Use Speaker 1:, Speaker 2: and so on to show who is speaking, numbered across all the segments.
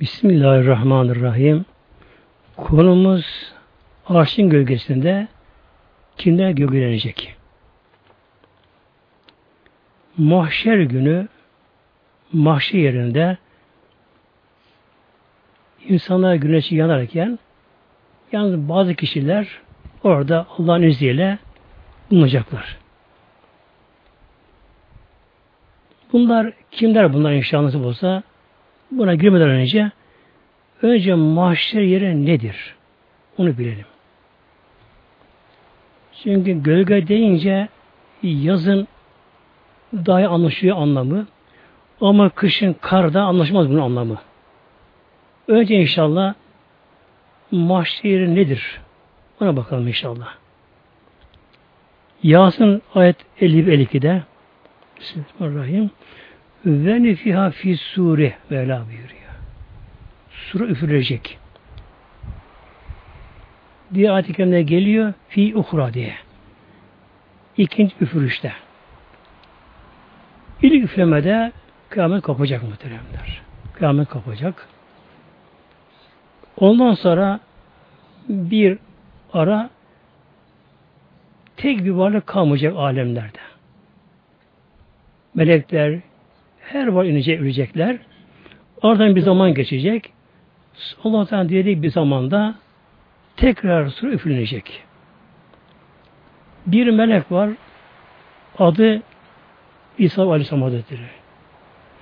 Speaker 1: Bismillahirrahmanirrahim. Konumuz arşın gölgesinde kimler gölgelenecek? Mahşer günü mahşer yerinde insanlar güneşi yanarken yalnız bazı kişiler orada Allah'ın izniyle bulunacaklar. Bunlar kimler bunlar inşallah nasip olsa buna girmeden önce önce mahşer yeri nedir? Onu bilelim. Çünkü gölge deyince yazın daha anlaşıyor anlamı. Ama kışın karda anlaşmaz bunun anlamı. Önce inşallah mahşer yeri nedir? Ona bakalım inşallah. Yasin ayet 50-52'de Bismillahirrahmanirrahim. Ve nefiha fi sure Mevla buyuruyor. Sure üfürülecek. Diye ayet-i geliyor fi uhra diye. İkinci üfürüşte. İlk üflemede kıyamet kopacak muhteremler. Kıyamet kopacak. Ondan sonra bir ara tek bir varlık kalmayacak alemlerde. Melekler, her var inecek, ölecekler. Oradan bir zaman geçecek. Allah Teala dilediği bir zamanda tekrar su üflenecek. Bir melek var. Adı İsa Aleyhisselam Hazretleri.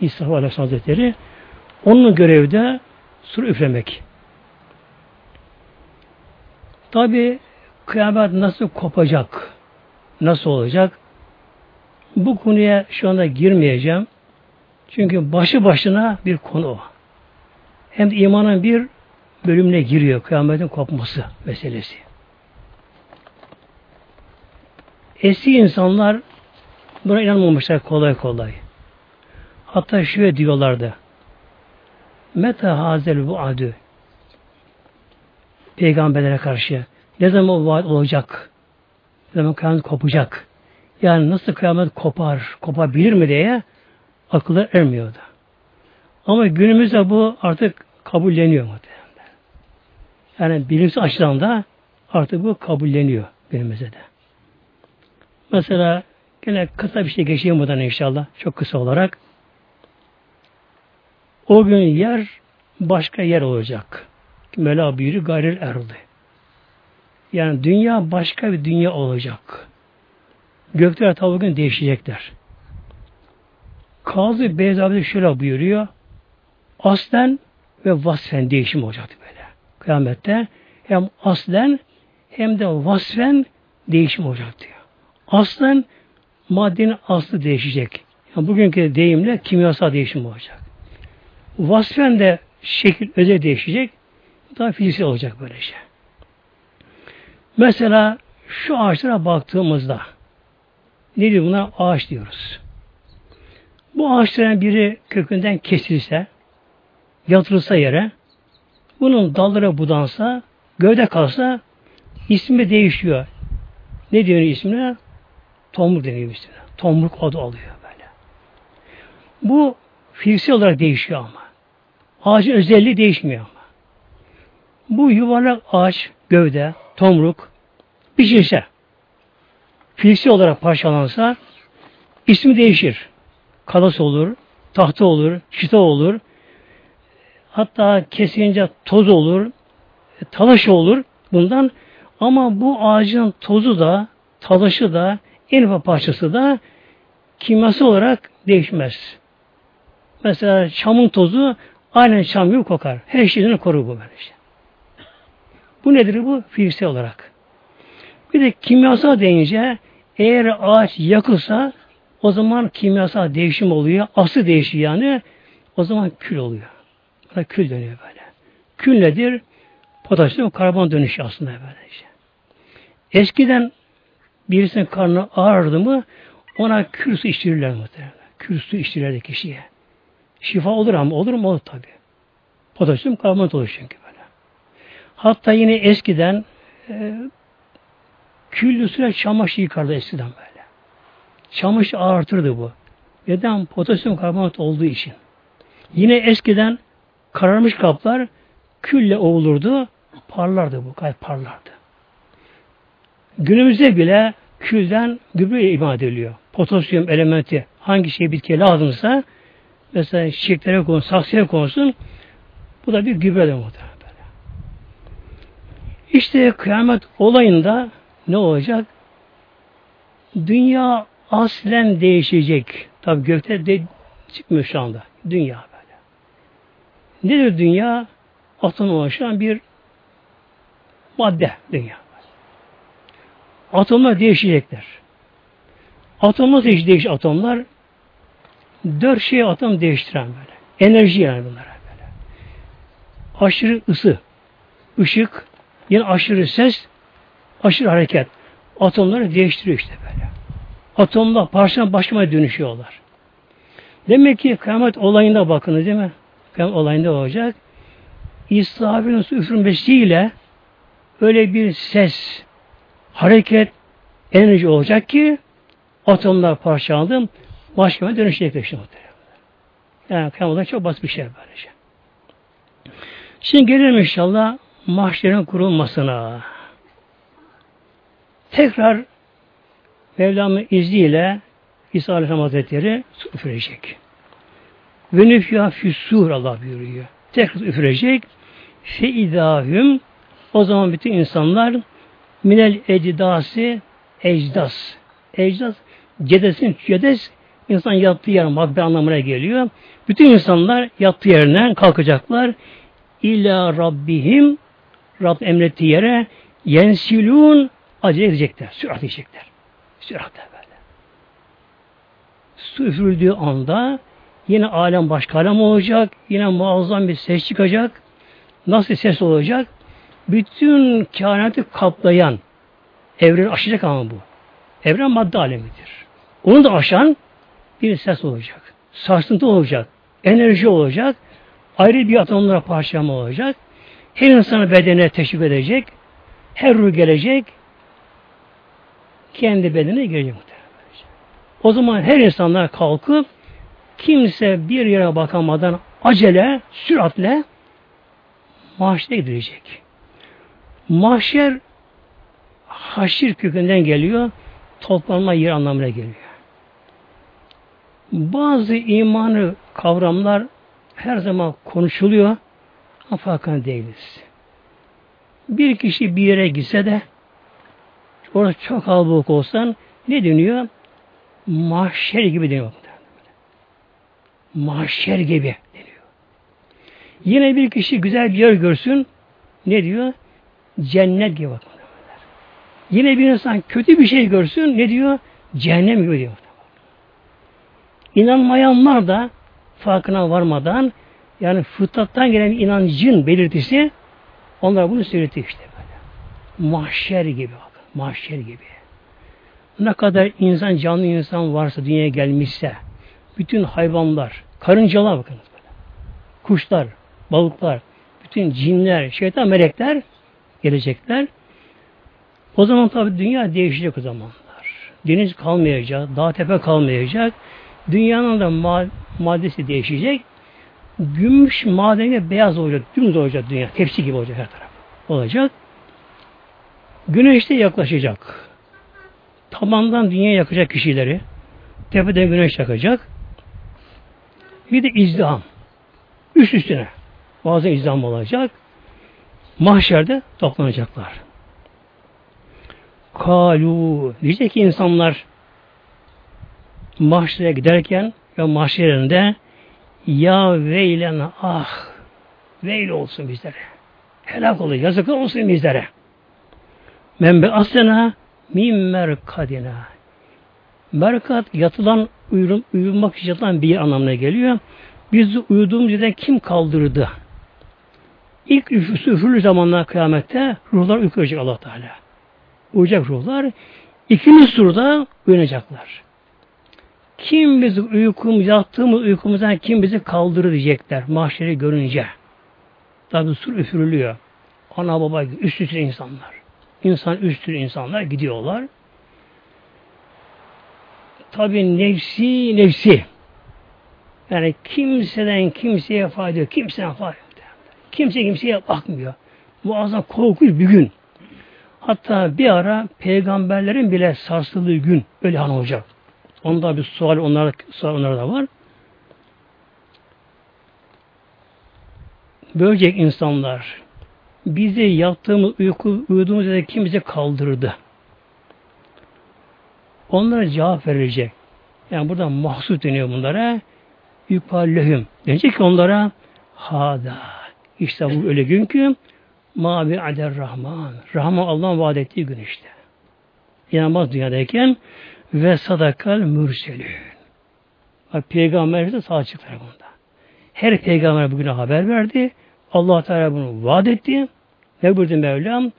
Speaker 1: İsa Aleyhisselam Hazretleri. Onun görevi de sur üflemek. Tabi kıyamet nasıl kopacak? Nasıl olacak? Bu konuya şu anda girmeyeceğim. Çünkü başı başına bir konu. Hem de imanın bir bölümüne giriyor kıyametin kopması meselesi. Eski insanlar buna inanmamışlar kolay kolay. Hatta şöyle diyorlardı. Meta hazel bu adü. Peygamberlere karşı. Ne zaman o vaat olacak? Ne zaman kıyamet kopacak? Yani nasıl kıyamet kopar, kopabilir mi diye akıllar ermiyordu. Ama günümüzde bu artık kabulleniyor muhtemelen. Yani bilimsel açıdan da artık bu kabulleniyor günümüzde de. Mesela gene kısa bir şey geçeyim buradan inşallah. Çok kısa olarak. O gün yer başka yer olacak. Mela büyürü gayril erdi. Yani dünya başka bir dünya olacak. Gökler tabi bugün değişecekler. Kazı Beyzabi şöyle buyuruyor. Aslen ve vasfen değişim olacaktı böyle. Kıyamette hem aslen hem de vasfen değişim olacak diyor. Aslen maddenin aslı değişecek. Yani bugünkü deyimle kimyasal değişim olacak. Vasfen de şekil özel değişecek. Daha fiziksel olacak böyle şey. Mesela şu ağaçlara baktığımızda ne diyor buna? Ağaç diyoruz. Bu ağaçların biri kökünden kesilse, yatırılsa yere, bunun dalları budansa, gövde kalsa ismi değişiyor. Ne diyor ismine? Tomruk deniyor ismine. Tomruk adı alıyor böyle. Bu fiziksel olarak değişiyor ama. Ağacın özelliği değişmiyor ama. Bu yuvarlak ağaç, gövde, tomruk biçilse, fiziksel olarak parçalansa ismi değişir. Kalas olur, tahta olur, şita olur. Hatta kesince toz olur, talaş olur bundan. Ama bu ağacın tozu da, talaşı da, en ufak parçası da kimyasal olarak değişmez. Mesela çamın tozu aynen çam gibi kokar. Her şeyini korur bu böylece. Bu nedir bu? Fiziksel olarak. Bir de kimyasal deyince eğer ağaç yakılsa o zaman kimyasal değişim oluyor. Aslı değişiyor yani. O zaman kül oluyor. Buna kül dönüyor böyle. Kül nedir? Potasyum karbon dönüşü aslında böyle işte. Eskiden birisinin karnı ağrıdı mı ona kül su içtirirler muhtemelen. Kül su içtirirler kişiye. Şifa olur ama olur mu? Olur tabi. Potasyum karbonat olur çünkü böyle. Hatta yine eskiden e, küllü süre çamaşır yıkardı eskiden böyle. Çamaşır ağırtırdı bu. Neden? Potasyum karbonat olduğu için. Yine eskiden kararmış kaplar külle ovulurdu. Parlardı bu. Gayet parlardı. Günümüzde bile külden gübre imal ediliyor. Potasyum elementi hangi şey bitkiye lazımsa mesela çiçeklere konsun, saksıya konsun bu da bir gübre de muhtemelen. İşte kıyamet olayında ne olacak? Dünya aslen değişecek. Tabi gökte de çıkmıyor şu anda. Dünya böyle. Nedir dünya? Atom oluşan bir madde dünya. Atomlar değişecekler. Atomlar değiş, değiş atomlar dört şey atom değiştiren böyle. Enerji yani bunlara böyle. Aşırı ısı, ışık, yine aşırı ses, aşırı hareket. Atomları değiştiriyor işte böyle. Atomlar parçadan başkama dönüşüyorlar. Demek ki kıyamet olayında bakınız değil mi? Kıyamet olayında olacak. İsrafil'in su üfürmesiyle öyle bir ses, hareket, enerji olacak ki atomlar parçalandı, başka dönüşecek işte. Yani kıyamet çok basit bir şey böylece. Şimdi gelelim inşallah mahşerin kurulmasına. Tekrar Mevlam'ın izniyle İsa Aleyhisselam Hazretleri su üfürecek. Ve nüfya füssur Allah buyuruyor. Tekrar üfürecek. Fe idahüm o zaman bütün insanlar minel ecdası ecdas. Ecdas cedesin cedes insan yattığı yer makbe anlamına geliyor. Bütün insanlar yattığı yerinden kalkacaklar. İlla Rabbihim Rab emrettiği yere yensilun acele edecekler. Sürat edecekler. Süratle böyle. Su anda yine alem başka alem olacak. Yine muazzam bir ses çıkacak. Nasıl ses olacak? Bütün kainatı kaplayan evren aşacak ama bu. Evren madde alemidir. Onu da aşan bir ses olacak. Sarsıntı olacak. Enerji olacak. Ayrı bir atomlara parçalama olacak. Her insanı bedene teşvik edecek. Her ruh gelecek. Kendi bedenine girecek O zaman her insanlar kalkıp kimse bir yere bakamadan acele, süratle mahşere gidilecek. Mahşer haşir kökünden geliyor. Toplanma yer anlamına geliyor. Bazı imanı kavramlar her zaman konuşuluyor ama farkında değiliz. Bir kişi bir yere gitse de orada çok kalabalık olsan ne deniyor? Mahşer gibi deniyor. Mahşer gibi deniyor. Yine bir kişi güzel bir yer görsün ne diyor? Cennet gibi bakın. Yine bir insan kötü bir şey görsün ne diyor? Cehennem gibi diyor. İnanmayanlar da farkına varmadan yani fıtrattan gelen inancın belirtisi onlar bunu söyletiyor işte böyle. Mahşer gibi. Mahşer gibi. Ne kadar insan, canlı insan varsa dünyaya gelmişse bütün hayvanlar, karıncalar bakın böyle. Kuşlar, balıklar, bütün cinler, şeytan, melekler gelecekler. O zaman tabi dünya değişecek o zamanlar. Deniz kalmayacak, dağ tepe kalmayacak. Dünyanın da maddesi değişecek. Gümüş madeni beyaz olacak, dümdüz olacak dünya. Tepsi gibi olacak her taraf. Olacak. Güneş de yaklaşacak. Tabandan dünya yakacak kişileri. Tepeden güneş yakacak. Bir de izdiham. Üst üstüne. Bazen izdiham olacak. Mahşerde toplanacaklar. Kalu diyecek ki insanlar mahşere giderken ve mahşerinde ya veylen ah veil olsun bizlere. Helak olur, yazık olsun bizlere. Membe asena min merkadina. Merkat yatılan uyurum, uyumak için bir anlamına geliyor. Biz uyuduğumuz yerden kim kaldırdı? İlk üfürü üfürlü zamanlar kıyamette ruhlar uyku Allah Teala. Uyuyacak ruhlar. İkinci surda uyanacaklar. Kim bizi uykumuz, yattığımız uykumuzdan kim bizi kaldırır diyecekler mahşeri görünce. Tabi sur üfürülüyor. Ana baba üst üste insanlar. İnsan üstü insanlar gidiyorlar. Tabi nefsi nefsi. Yani kimseden kimseye fayda yok. Kimseden fayda yok. Kimse kimseye bakmıyor. Muazzam korkunç bir gün. Hatta bir ara peygamberlerin bile sarsıldığı gün öyle han olacak. Onda bir sual onlara, sual onlara da var. Bölecek insanlar bizi yattığımız uyku uyuduğumuz yerde kim bize kaldırdı? Onlara cevap verecek. Yani burada mahsus deniyor bunlara. Yukallehüm. Denecek ki onlara hada. İşte bu öyle gün ki mavi ader rahman. Rahman Allah'ın vaat ettiği gün işte. İnanmaz dünyadayken ve sadakal mürselün. Bak peygamber de sağ çıkar bunda. Her peygamber bugüne haber verdi. Allah Teala bunu vaat etti. Ne buyurdu Mevlam?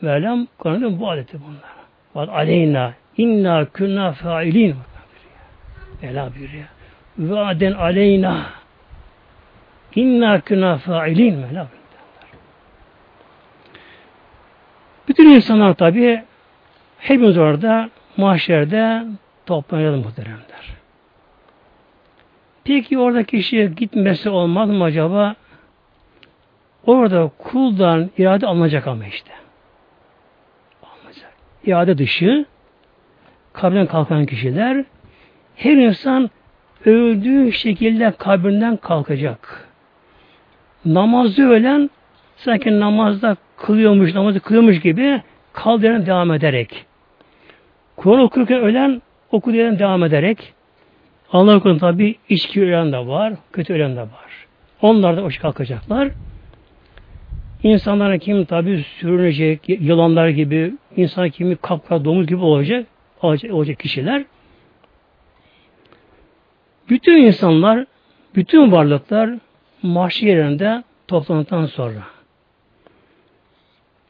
Speaker 1: Mevlam Kur'an'da vaat etti bunlara. Vaat aleyna inna kunna failin. Mevla buyuruyor. Vaaden aleyna inna kunna failin. Mevla Bütün insanlar tabi hepimiz orada mahşerde toplanalım muhteremler. Peki orada kişi gitmesi olmaz mı acaba? Orada kuldan irade alınacak ama işte. Alınacak. İrade dışı kabrinden kalkan kişiler her insan öldüğü şekilde kabrinden kalkacak. Namazı ölen sanki namazda kılıyormuş, namazı kılıyormuş gibi kaldırın devam ederek. Kur'an okurken ölen okuduğu devam ederek Allah korusun tabi içki ölen de var, kötü ölen de var. Onlar da o kalkacaklar. İnsanlara kim tabi sürünecek, yılanlar gibi, insan kimi kapkara domuz gibi olacak, olacak, olacak kişiler. Bütün insanlar, bütün varlıklar mahşer yerinde toplantıdan sonra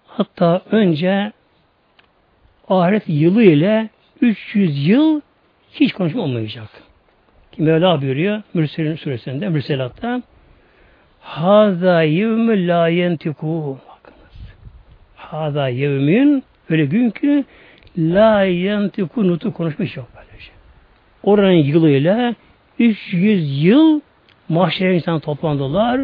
Speaker 1: hatta önce ahiret yılı ile 300 yıl hiç konuşma olmayacak. Mevla buyuruyor Mürselin suresinde, Mürselatta Hâzâ yevmü lâ yentikû Hâzâ yevmin öyle gün ki lâ yentikû nutu konuşmuş yok böylece. Oranın yılıyla 300 yıl mahşer insan toplandılar.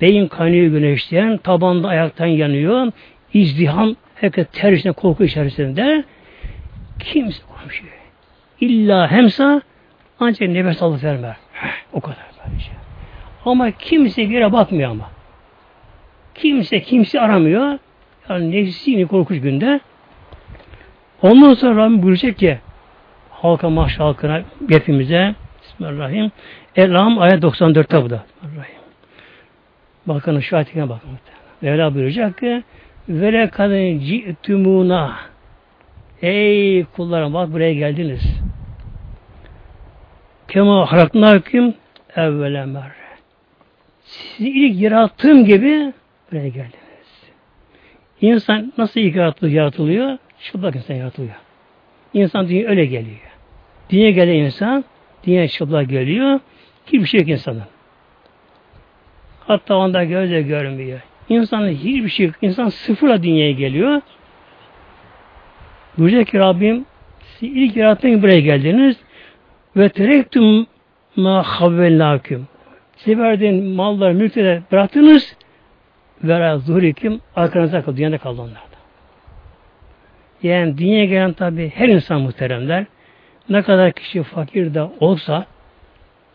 Speaker 1: Beyin kaynıyor güneşten, tabanda ayaktan yanıyor. İzdiham, herkes ter içinde, korku içerisinde. Kimse konuşuyor. İlla hemsa ancak nefes alıp verme. O kadar böylece. Ama kimse bir yere bakmıyor ama. Kimse kimse aramıyor. Yani nefsini korkunç günde. Ondan sonra Rabbim buyuracak ki halka mahşer halkına hepimize Bismillahirrahmanirrahim. Elham ayet 94'te bu da. Bismillahirrahmanirrahim. Bakın şu ayetine bakın. Mevla buyuracak ki Vele kadın ci'tumuna Ey kullarım bak buraya geldiniz. Kema haraknâküm evvele merre. Sizi ilk yarattığım gibi buraya geldiniz. İnsan nasıl ilk yaratılıyor? Çıplak insan yaratılıyor. İnsan dünya öyle geliyor. Dünya gelen insan, dünya çıplak geliyor. Hiçbir şey yok insanın. Hatta onda göz de görmüyor. İnsanın hiçbir şey yok. İnsan sıfırla dünyaya geliyor. Buyuracak ki Rabbim siz ilk yarattığın buraya geldiniz. Ve terektum ma havvellâküm. Size verdiğin malları, mülkleri bıraktınız. Ve zuhurikim arkanıza kaldı. Dünyada kaldı onlar. Yani dünyaya gelen tabi her insan muhteremler ne kadar kişi fakir de olsa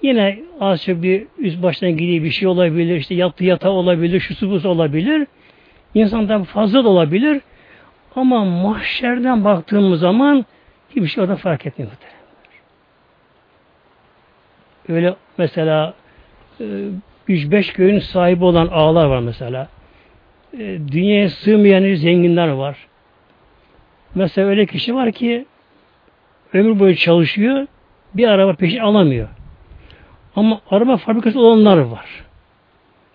Speaker 1: yine az çok bir üst baştan gidiyor bir şey olabilir, işte yattığı yatağı olabilir, şu su olabilir. İnsandan fazla da olabilir. Ama mahşerden baktığımız zaman hiçbir şey orada fark etmiyor. Öyle mesela 3-5 e, köyün sahibi olan ağlar var mesela. E, dünyaya sığmayan zenginler var. Mesela öyle kişi var ki ömür boyu çalışıyor, bir araba peşin alamıyor. Ama araba fabrikası olanlar var.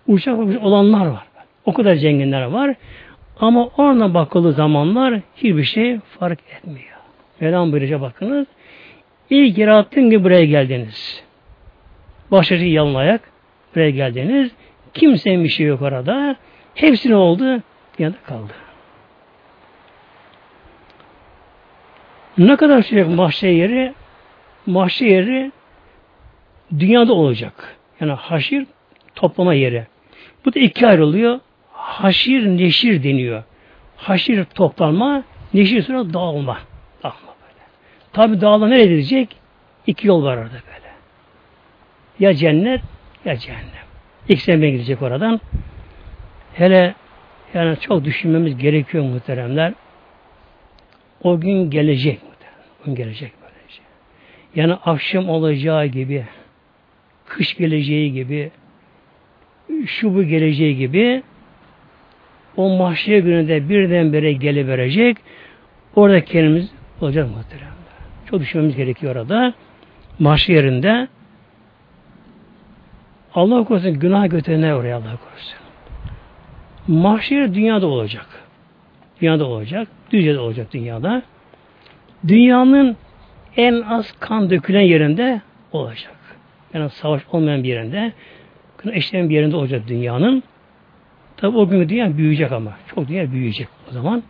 Speaker 1: Uçak fabrikası olanlar var. O kadar zenginler var. Ama oradan bakıldığı zamanlar hiçbir şey fark etmiyor. Mevlam buyuracak bakınız. İlk yarattığın gibi buraya geldiniz. Başarı yalın ayak buraya geldiniz. Kimsenin bir şey yok arada. Hepsi ne oldu? Yanında kaldı. Ne kadar şey mahşer yeri? Mahşer yeri dünyada olacak. Yani haşir toplama yeri. Bu da iki ayrılıyor. Haşir neşir deniyor. Haşir toplanma, neşir sonra dağılma. Dağılma böyle. Tabi dağılma nereye gidecek? İki yol var orada böyle. Ya cennet ya cehennem. İkisinden gidecek oradan. Hele yani çok düşünmemiz gerekiyor muhteremler. O gün gelecek muhterem. O gün gelecek böylece. Yani akşam olacağı gibi, kış geleceği gibi, şu bu geleceği gibi o mahşer gününde birdenbire geliverecek. Orada kendimiz olacak muhteremler. Çok düşünmemiz gerekiyor orada. Mahşer yerinde Allah korusun günah götürenler oraya Allah korusun. Mahşer dünyada olacak. Dünyada olacak. Dünyada olacak dünyada. Dünyanın en az kan dökülen yerinde olacak. Yani savaş olmayan bir yerinde, eşleyen bir yerinde olacak dünyanın. Tabi o gün dünya büyüyecek ama. Çok dünya büyüyecek o zaman.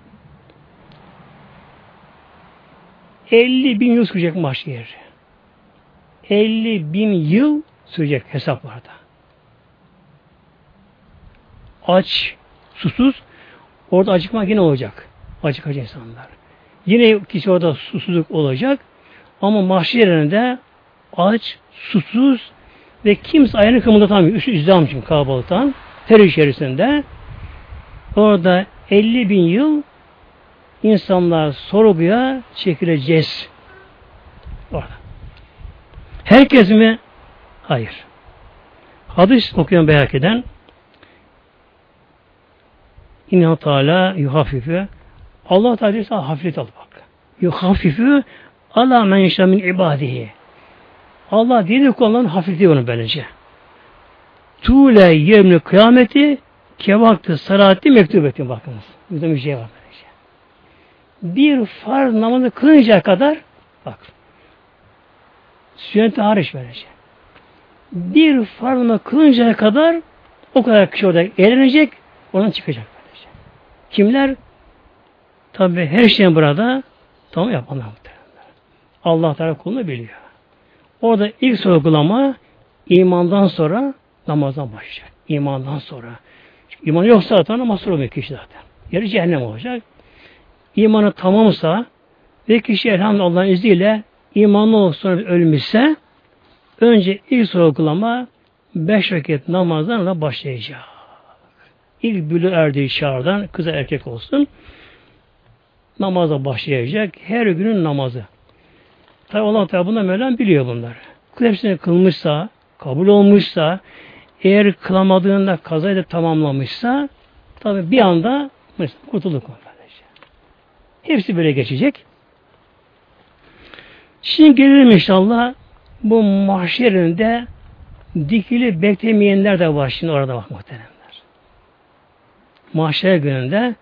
Speaker 1: 50 bin yıl sürecek mahşer. 50 bin yıl sürecek hesaplarda. Aç, susuz, orada acıkma yine olacak. Acıkacak insanlar. Yine kişi orada susuzluk olacak ama mahşerinde aç, susuz ve kimse ayağını kımıldatamıyor. Üstü izdam için kalabalıktan. Ter içerisinde orada 50 bin yıl insanlar sorguya çekileceğiz. Orada. Herkes mi? Hayır. Hadis okuyan Beyhaki'den İnna Teala yuhafife Allah Teala hafiflet al bak. Yuhafife ala men min ibadihi. Allah dini kullanın hafifliyor onu böylece. Tule yevmi kıyameti kevaktı saati mektubeti bakınız. Burada şey var böylece. Bir farz namazı kılıncaya kadar bak. Sünnet hariç böylece. Bir farz namazı kılıncaya kadar o kadar kişi orada eğlenecek, oradan çıkacak. Böylece. Kimler? Tabi her şeyin burada tamam yapanlar muhtemelen. Allah Teala kulunu biliyor. Orada ilk sorgulama imandan sonra namazdan başlayacak. İmandan sonra. Çünkü iman yoksa zaten namaz olmuyor kişi zaten. Yeri cehennem olacak. İmanı tamamsa ve kişi elhamdülillah Allah'ın izniyle imanlı sonra ölmüşse önce ilk sorgulama beş vakit namazdan başlayacak. İlk bülü erdiği çağırdan kıza erkek olsun namaza başlayacak. Her günün namazı. Tabi Allah Teala bunlar Mevlam biliyor bunları. Kul hepsini kılmışsa, kabul olmuşsa, eğer kılamadığında kazayla tamamlamışsa tabi bir anda kurtulduk. Hepsi böyle geçecek. Şimdi gelelim inşallah bu mahşerinde dikili beklemeyenler de var şimdi orada bak muhteremler. Mahşer gününde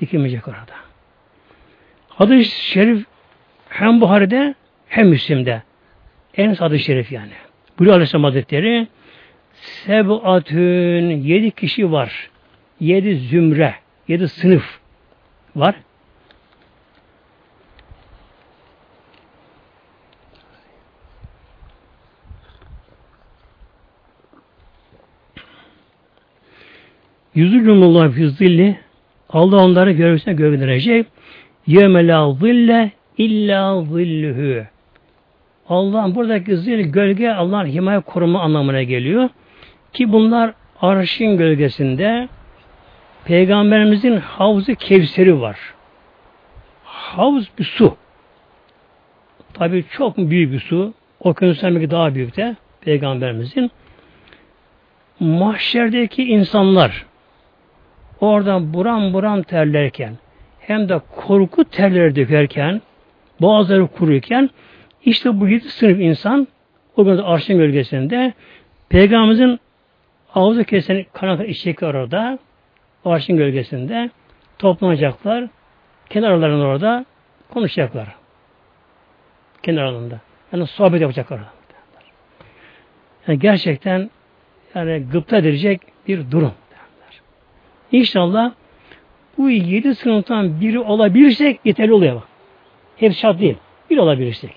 Speaker 1: dikilmeyecek orada. Hadis-i şerif hem Buhari'de hem Müslim'de. En hadis-i şerif yani. Buyuruyor Aleyhisselam Hazretleri Seb'atün yedi kişi var. Yedi zümre, yedi sınıf var. Yüzü cumhullah fi Allah onları görürsene gövdürecek. Yevme la zille illa zillühü. Allah'ın buradaki zil gölge Allah'ın himaye koruma anlamına geliyor. Ki bunlar arşın gölgesinde Peygamberimizin havzu kevseri var. Havuz bir su. Tabi çok büyük bir su. Okyanustan belki daha büyük de Peygamberimizin. Mahşerdeki insanlar oradan buram buram terlerken hem de korku terleri dökerken boğazları kuruyken işte bu yedi sınıf insan o gün arşın gölgesinde Peygamberimizin ağzı kesen kanatı içecek orada arşın gölgesinde toplanacaklar. Kenarlarında orada konuşacaklar. Kenarlarında. Yani sohbet yapacaklar. Yani gerçekten yani gıpta edilecek bir durum. İnşallah bu yedi sınıftan biri olabilirsek yeterli oluyor. Bak. Hep şart değil. Bir olabilirsek.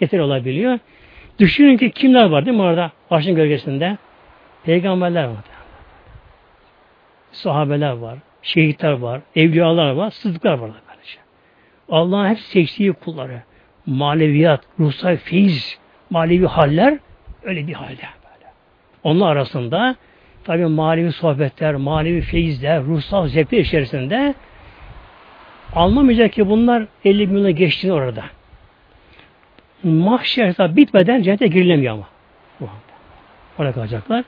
Speaker 1: Yeterli olabiliyor. Düşünün ki kimler var değil mi orada? Arşın gölgesinde. Peygamberler var. sahabeler var, şehitler var, evliyalar var, sıddıklar var. Allah'ın hep seçtiği kulları. Maneviyat, ruhsal feyiz, manevi haller öyle bir halde. Böyle. Onlar arasında tabi manevi sohbetler, manevi feyizler, ruhsal zevkler içerisinde anlamayacak ki bunlar 50 bin yıla geçtiğini orada. Mahşer bitmeden cennete girilemiyor ama. Orada kalacaklar.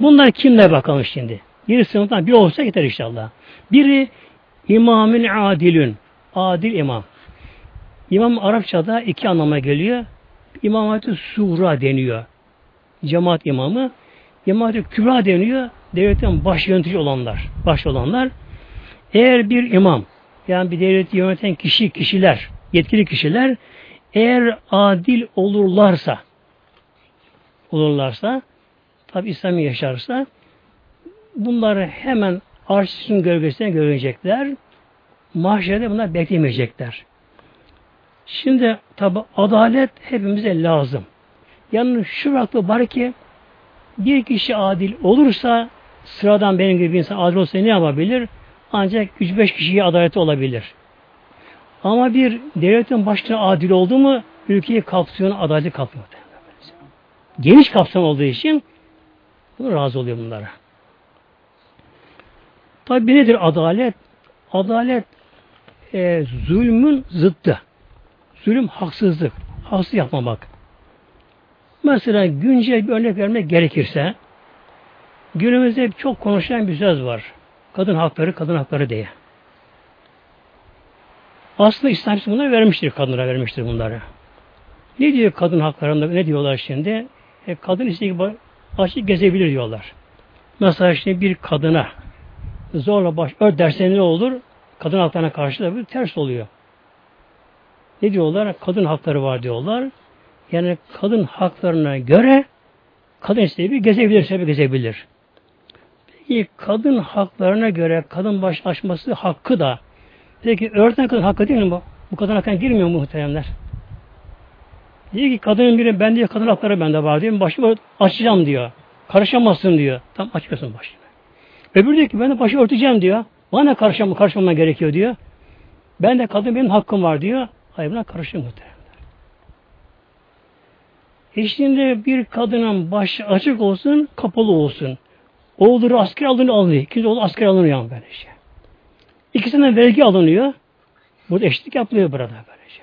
Speaker 1: Bunlar kimler bakalım şimdi? Bir sınıftan bir olsa yeter inşallah. Biri imamın adilün. Adil imam. İmam Arapçada iki anlama geliyor. Sura deniyor. Cemaat imamı. İmamatı Kübra deniyor. Devletin baş yönetici olanlar. Baş olanlar. Eğer bir imam, yani bir devleti yöneten kişi, kişiler, yetkili kişiler eğer adil olurlarsa olurlarsa tabi İslam'ı yaşarsa bunları hemen arşın gölgesine görecekler. Mahşerde bunlar beklemeyecekler. Şimdi tabi adalet hepimize lazım. Yani şu vakti var ki bir kişi adil olursa sıradan benim gibi bir insan adil olsa ne yapabilir? Ancak 3-5 kişiye adalet olabilir. Ama bir devletin başkanı adil oldu mu ülkeyi kapsıyor, adaleti kapsıyor. Geniş kapsam olduğu için bunu razı oluyor bunlara. Tabi nedir adalet? Adalet e, zulmün zıttı. Zulüm haksızlık. Haksız yapmamak. Mesela güncel bir örnek vermek gerekirse günümüzde çok konuşulan bir söz var. Kadın hakları, kadın hakları diye. Aslında İslam bunları vermiştir, kadınlara vermiştir bunları. Ne diyor kadın haklarında, ne diyorlar şimdi? E, kadın istediği gibi açık gezebilir diyorlar. Mesela şimdi bir kadına zorla baş ört dersen ne olur? Kadın haklarına karşı da bir ters oluyor. Ne diyorlar? Kadın hakları var diyorlar. Yani kadın haklarına göre kadın istediği gezebilir, sebebi gezebilir. Peki kadın haklarına göre kadın baş açması hakkı da peki örten kadın hakkı değil mi bu? Bu kadın hakkına girmiyor mu muhteremler? Diyor ki kadının biri ben diyor kadın hakları bende var diyor. Başımı açacağım diyor. Karışamazsın diyor. Tam açıyorsun başını. Öbürü diyor ki ben de başı örteceğim diyor. Bana karışamam, karışmama gerekiyor diyor. Ben de kadın benim hakkım var diyor. Hayır buna karışıyor muhteremler. E şimdi bir kadının başı açık olsun, kapalı olsun. Oğulları asker alınıyor, alınıyor. İkinci oğlu asker alınıyor yani böyle şey. İkisinden vergi alınıyor. Burada eşitlik yapılıyor burada böylece.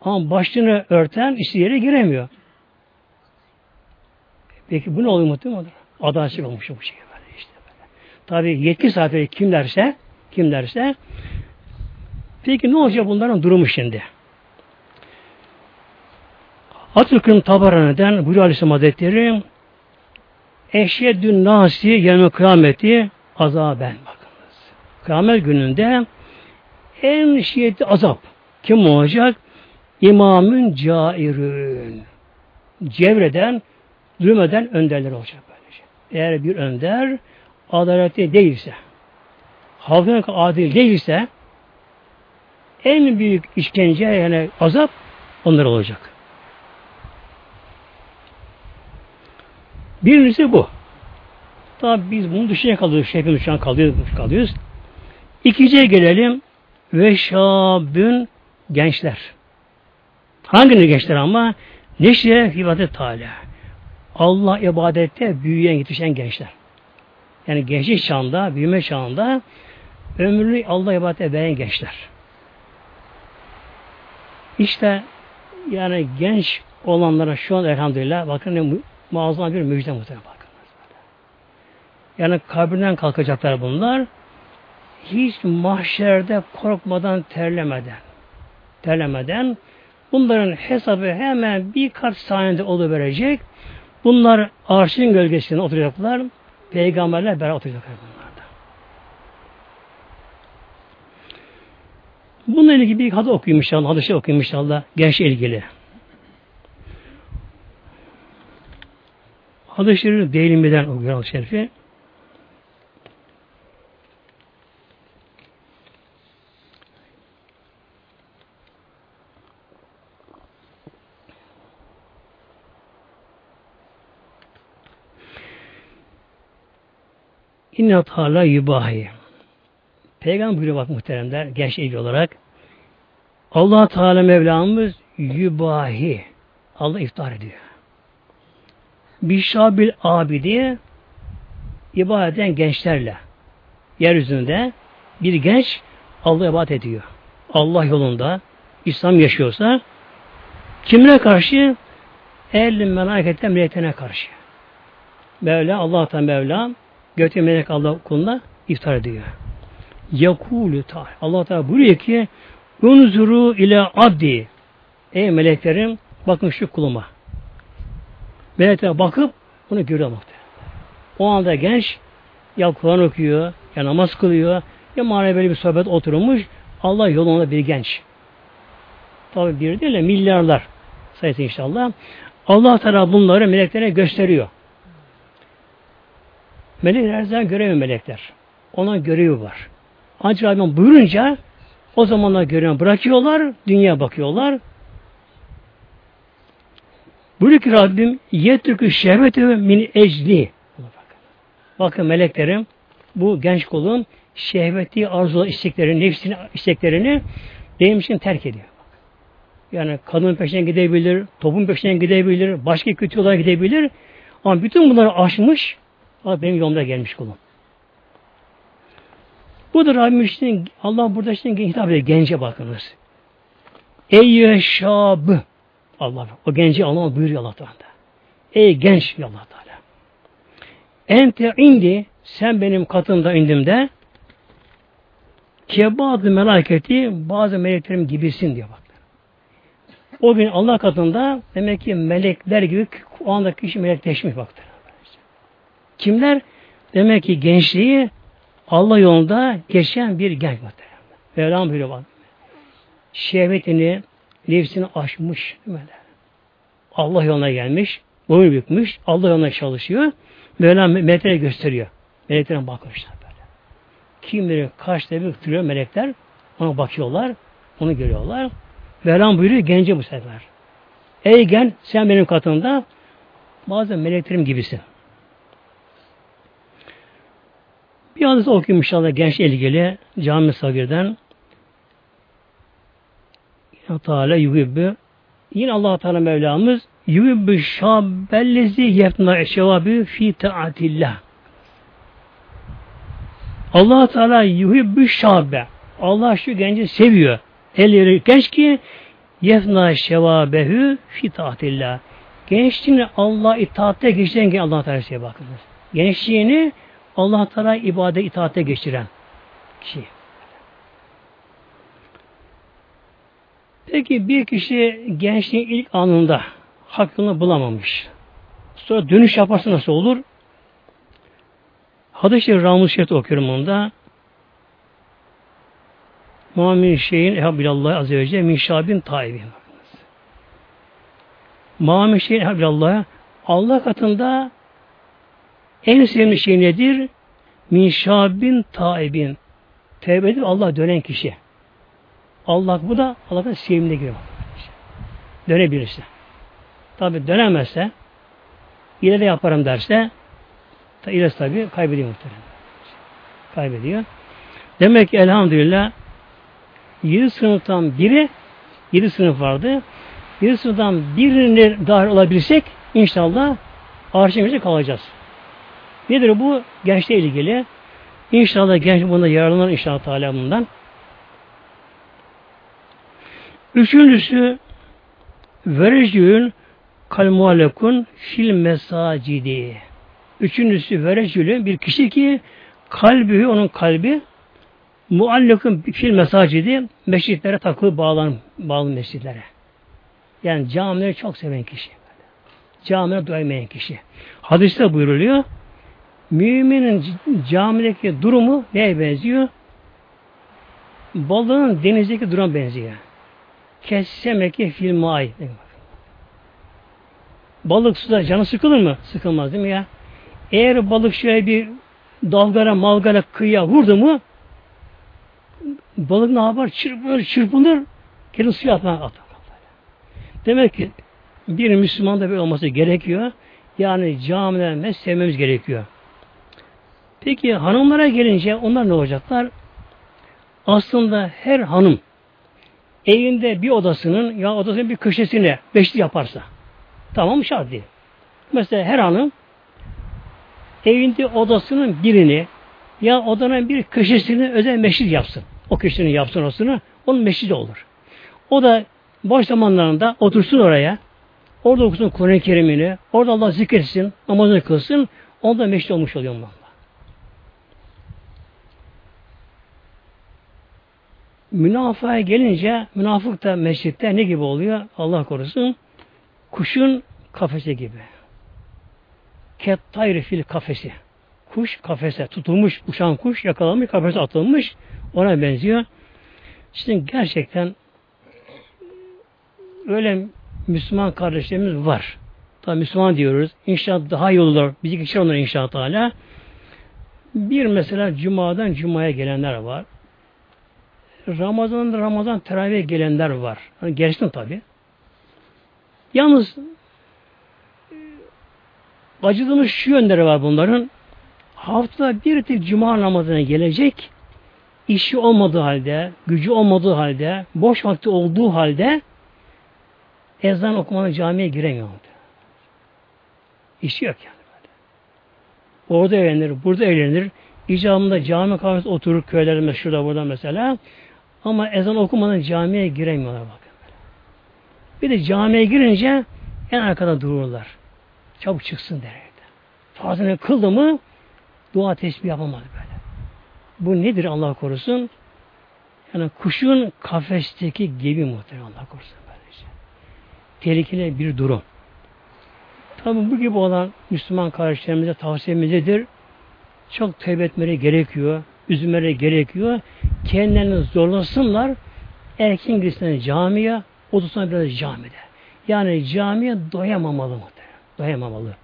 Speaker 1: Ama başını örten işi yere giremiyor. Peki bu ne oluyor muhtemelen? Adaletsizlik olmuş bu şey böyle işte böyle. Tabi yetki sahipleri kimlerse kimlerse peki ne olacak bunların durumu şimdi? Atatürk'ün tabaraneden buyuruyor Aleyhisselam Hazretleri Eşyedün nasi yevme kıyameti azaben bakınız. Kıyamet gününde en şiddetli azap kim olacak? İmamın cairün. Cevreden, zulmeden önderler olacak böylece. Eğer bir önder adaletli değilse, halkına adil değilse en büyük işkence yani azap onlar olacak. Birincisi bu. Tabi biz bunu dışına kalıyoruz. Şu an kalıyoruz. kalıyoruz. İkinciye gelelim. Ve şabün gençler. Hangi gençler ama? Neşre ibadet Teala. Allah ibadette büyüyen, yetişen gençler. Yani gençlik çağında, büyüme çağında ömrünü Allah ibadete veren gençler. İşte yani genç olanlara şu an elhamdülillah bakın ne muazzam bir müjde muhtemelen bakınız. Yani kabrinden kalkacaklar bunlar. Hiç mahşerde korkmadan, terlemeden. Terlemeden. Bunların hesabı hemen birkaç saniyede verecek. Bunlar arşın gölgesinde oturacaklar. Peygamberler beraber oturacaklar bunlarda. Bununla ilgili bir hadis okuyayım inşallah. Hadis okuyayım inşallah. Genç ilgili. Hadis-i Şerif'i değinmeden okuyor hadis Şerif'i. İnne Teala yubahi. Peygamber buyuruyor bak muhteremler genç olarak. allah Teala Mevlamız yubahi. Allah iftar ediyor. Bişabil abidi ibadet eden gençlerle yeryüzünde bir genç Allah'a ibadet ediyor. Allah yolunda İslam yaşıyorsa kimine karşı? El melaiketten meleklerine karşı. Mevla, Allah'tan Mevla götü melek Allah kuluna iftar ediyor. Yakulü ta. Allah Teala buyuruyor ki Unzuru ile abdi. Ey meleklerim bakın şu kuluma. Melekler bakıp bunu görüyor muhtemelen. O anda genç ya Kur'an okuyor, ya namaz kılıyor, ya böyle bir sohbet oturmuş. Allah yolunda bir genç. Tabi bir değil de milyarlar sayısı inşallah. Allah Teala bunları meleklere gösteriyor. Melekler her zaman göremiyor melekler. Ona görevi var. Ancak Rabbim buyurunca o zamanlar görevi bırakıyorlar, dünya bakıyorlar. Buyuruyor ki Rabbim yetrükü şehveti min ecli. Bakın meleklerim bu genç kulun şehveti, arzu isteklerini, nefsini isteklerini benim için terk ediyor. Yani kadın peşinden gidebilir, topun peşinden gidebilir, başka kötü yollara gidebilir. Ama bütün bunları aşmış, benim yolumda gelmiş kulum. Bu da Rabbim için, Allah burada için hitap ediyor. Gence bakınız. Ey şab Allah o genci Allah buyuruyor Allah Teala. Ey genç Allah Teala. Ente indi sen benim katımda indimde kebazı melaketi bazı meleklerim gibisin diyor bak. O gün Allah katında demek ki melekler gibi o anda kişi melekleşmiş baktır. Kimler? Demek ki gençliği Allah yolunda geçen bir genç muhtemelen. Mevlam böyle bak. Şehvetini, nefsini aşmış. Böyle. Allah yoluna gelmiş, boyun bükmüş, Allah yoluna çalışıyor. Mevlam meleklere gösteriyor. Meleklerin bakmışlar böyle. Kimleri kaç bir tutuyor melekler, ona bakıyorlar, onu görüyorlar. Mevlam buyuruyor gence bu sefer. Ey gen sen benim katımda bazı meleklerim gibisin. Bir hadis okuyayım inşallah genç ilgili cami sagirden. Teala yuhibbi yine allah Teala Mevlamız yuhibbi şabbellezi yefna şevabü fi taatillah allah Teala yuhibbi şabbe Allah şu genci seviyor. Elleri genç ki yefna şevabehü fi taatillah gençliğini Allah itaatte geçiren Allah Teala'ya bakınız. Gençliğini Allah Teala ibadet itaate geçiren kişi. Peki bir kişi gençliğin ilk anında hakkını bulamamış. Sonra dönüş yaparsa nasıl olur? Hadis-i Ramuz Şerif okuyorum onda. Muhammed şeyin Ehab Azze ve Celle min şabin taibin. Muhammed şeyin Ehab Allah katında en sevimli şey nedir? Min şabin taibin. Tevbe edip Allah dönen kişi. Allah bu da Allah'ın sevimine giriyor. Dönebilirse. Tabi dönemezse ileri yaparım derse ilerisi tabi kaybediyor muhtemelen. Kaybediyor. Demek ki elhamdülillah yedi sınıftan biri yedi sınıf vardı. Yedi sınıftan birine dahil olabilirsek inşallah arşivimizde kalacağız. Nedir bu? Gençle ilgili. İnşallah genç bunda yararlanır inşallah Teala bundan. Üçüncüsü verecüğün kalmualekun fil mesacidi. Üçüncüsü verecülü bir kişi ki kalbi, onun kalbi muallakın fil mesacidi mescitlere takılı bağlan, bağlı mescitlere. Yani camileri çok seven kişi. Camiye doymayan kişi. Hadiste buyuruluyor. Müminin camideki durumu neye benziyor? Balığın denizdeki durum benziyor. Kessemeki filmay. Balık suda canı sıkılır mı? Sıkılmaz değil mi ya? Eğer balık şöyle bir dalgara malgara kıyıya vurdu mu balık ne yapar? Çırpınır, çırpınır. Kendini suya atmak atar. Demek ki bir Müslüman da böyle olması gerekiyor. Yani camilerine sevmemiz gerekiyor. Peki hanımlara gelince onlar ne olacaklar? Aslında her hanım evinde bir odasının ya odasının bir köşesine beşli yaparsa tamam şart değil. Mesela her hanım evinde odasının birini ya odanın bir köşesini özel meşrit yapsın. O köşesini yapsın osunu. Onun meşrit olur. O da boş zamanlarında otursun oraya. Orada okusun Kur'an-ı Kerim'ini. Orada Allah zikretsin. Namazını kılsın. Onda meşrit olmuş oluyor onunla. Münafığa gelince münafık da mescitte ne gibi oluyor? Allah korusun. Kuşun kafesi gibi. Ket tayri fil kafesi. Kuş kafese tutulmuş, uçan kuş yakalanmış, kafese atılmış. Ona benziyor. Şimdi gerçekten öyle Müslüman kardeşlerimiz var. Tabi Müslüman diyoruz. İnşaat daha iyi olur. Bizi kişi onlar inşaat hala. Bir mesela Cuma'dan Cuma'ya gelenler var. Ramazan'da Ramazan teravih gelenler var. Hani geçtim tabi. Yalnız acıdığımız şu yönleri var bunların. Haftada bir tek cuma namazına gelecek, işi olmadığı halde, gücü olmadığı halde, boş vakti olduğu halde ezan okumanın camiye giremiyor. İşi yok yani. Orada eğlenir, burada eğlenir. İcabında cami kahvesi oturur köylerinde şurada burada mesela. Ama ezan okumadan camiye giremiyorlar bakın. Bir de camiye girince en arkada dururlar. Çabuk çıksın derler. Farzını kıldı mı dua tesbih yapamaz böyle. Bu nedir Allah korusun? Yani kuşun kafesteki gibi muhtemelen Allah korusun böylece. Tehlikeli bir durum. Tabi bu gibi olan Müslüman kardeşlerimize tavsiyemizdedir. Çok tevbe etmeleri gerekiyor. Üzülmeleri gerekiyor. Kendilerini zorlasınlar. Erken girsinler camiye, otursunlar biraz camide. Yani camiye doyamamalı muhtemelen. Doyamamalı.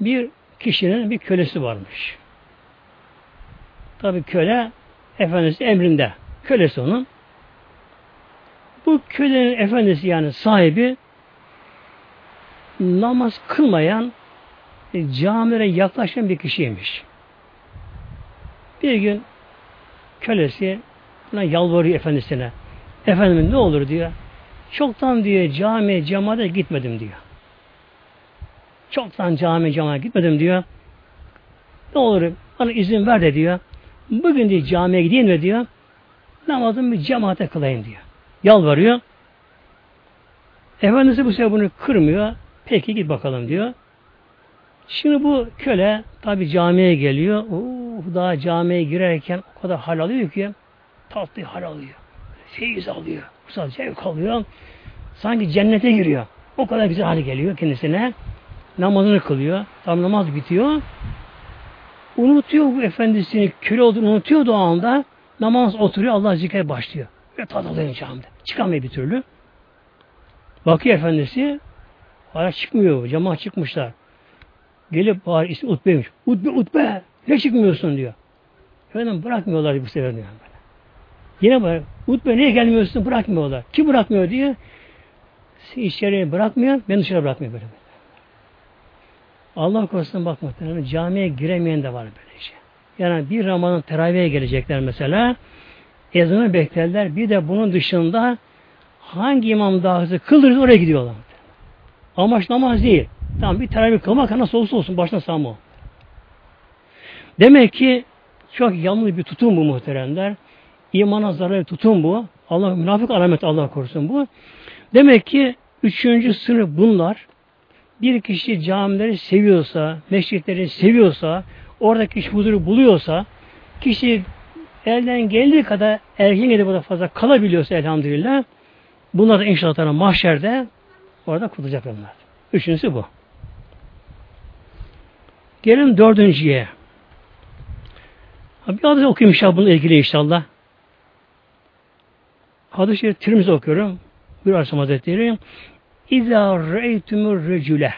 Speaker 1: Bir kişinin bir kölesi varmış. Tabi köle efendisi emrinde. Kölesi onun. Bu kölenin efendisi yani sahibi namaz kılmayan camilere yaklaşan bir kişiymiş. Bir gün kölesi buna yalvarıyor efendisine. Efendim ne olur diyor. Çoktan diyor camiye cemaate gitmedim diyor. Çoktan cami camiye gitmedim diyor. Ne olur bana izin ver de diyor. Bugün diyor camiye gideyim de diyor. Namazımı cemaate kılayım diyor. Yalvarıyor. Efendisi bu sefer bunu kırmıyor. Peki git bakalım diyor. Şimdi bu köle tabi camiye geliyor. Uh, daha camiye girerken o kadar hal alıyor ki tatlı hal alıyor. Feyiz alıyor. Kutsal zevk alıyor. Sanki cennete giriyor. O kadar güzel hali geliyor kendisine. Namazını kılıyor. Tam namaz bitiyor. Unutuyor bu efendisini köle olduğunu unutuyor o anda. Namaz oturuyor. Allah zikre başlıyor. Ve tat alıyor camide. Çıkamıyor bir türlü. Bakıyor efendisi hala çıkmıyor. Cemaat çıkmışlar. Gelip bari ismi Utbe'ymiş. Utbe, Utbe ne çıkmıyorsun diyor. Efendim bırakmıyorlar bu sefer diyor. Böyle. Yine var. Utbe niye gelmiyorsun? Bırakmıyorlar. Kim bırakmıyor diye. İçeriye bırakmıyor, ben dışarı bırakmıyor böyle. Allah korusun bak muhtemelen camiye giremeyen de var böyle şey. Yani bir Ramazan teravihe gelecekler mesela. Ezanı beklerler. Bir de bunun dışında hangi imam daha hızlı kıldırır oraya gidiyorlar. Amaç namaz değil. Tamam bir teravih kılmak nasıl olursa olsun başına sağma o. Demek ki çok yanlış bir tutum bu muhteremler. İmana zararlı tutum bu. Allah münafık alamet Allah korusun bu. Demek ki üçüncü sınıf bunlar. Bir kişi camileri seviyorsa, mescitleri seviyorsa, orada kişi huzuru buluyorsa, kişi elden geldiği kadar erken gidip burada fazla kalabiliyorsa elhamdülillah, bunlar da inşallah mahşerde orada kurtulacaklar bunlar. Üçüncüsü bu. Gelin dördüncüye. Bir hadis okuyayım inşallah bununla ilgili inşallah. Hadis-i Şerif Tirmizi okuyorum. Bir Aleyhisselam Hazretleri İzâ re'ytümür recüle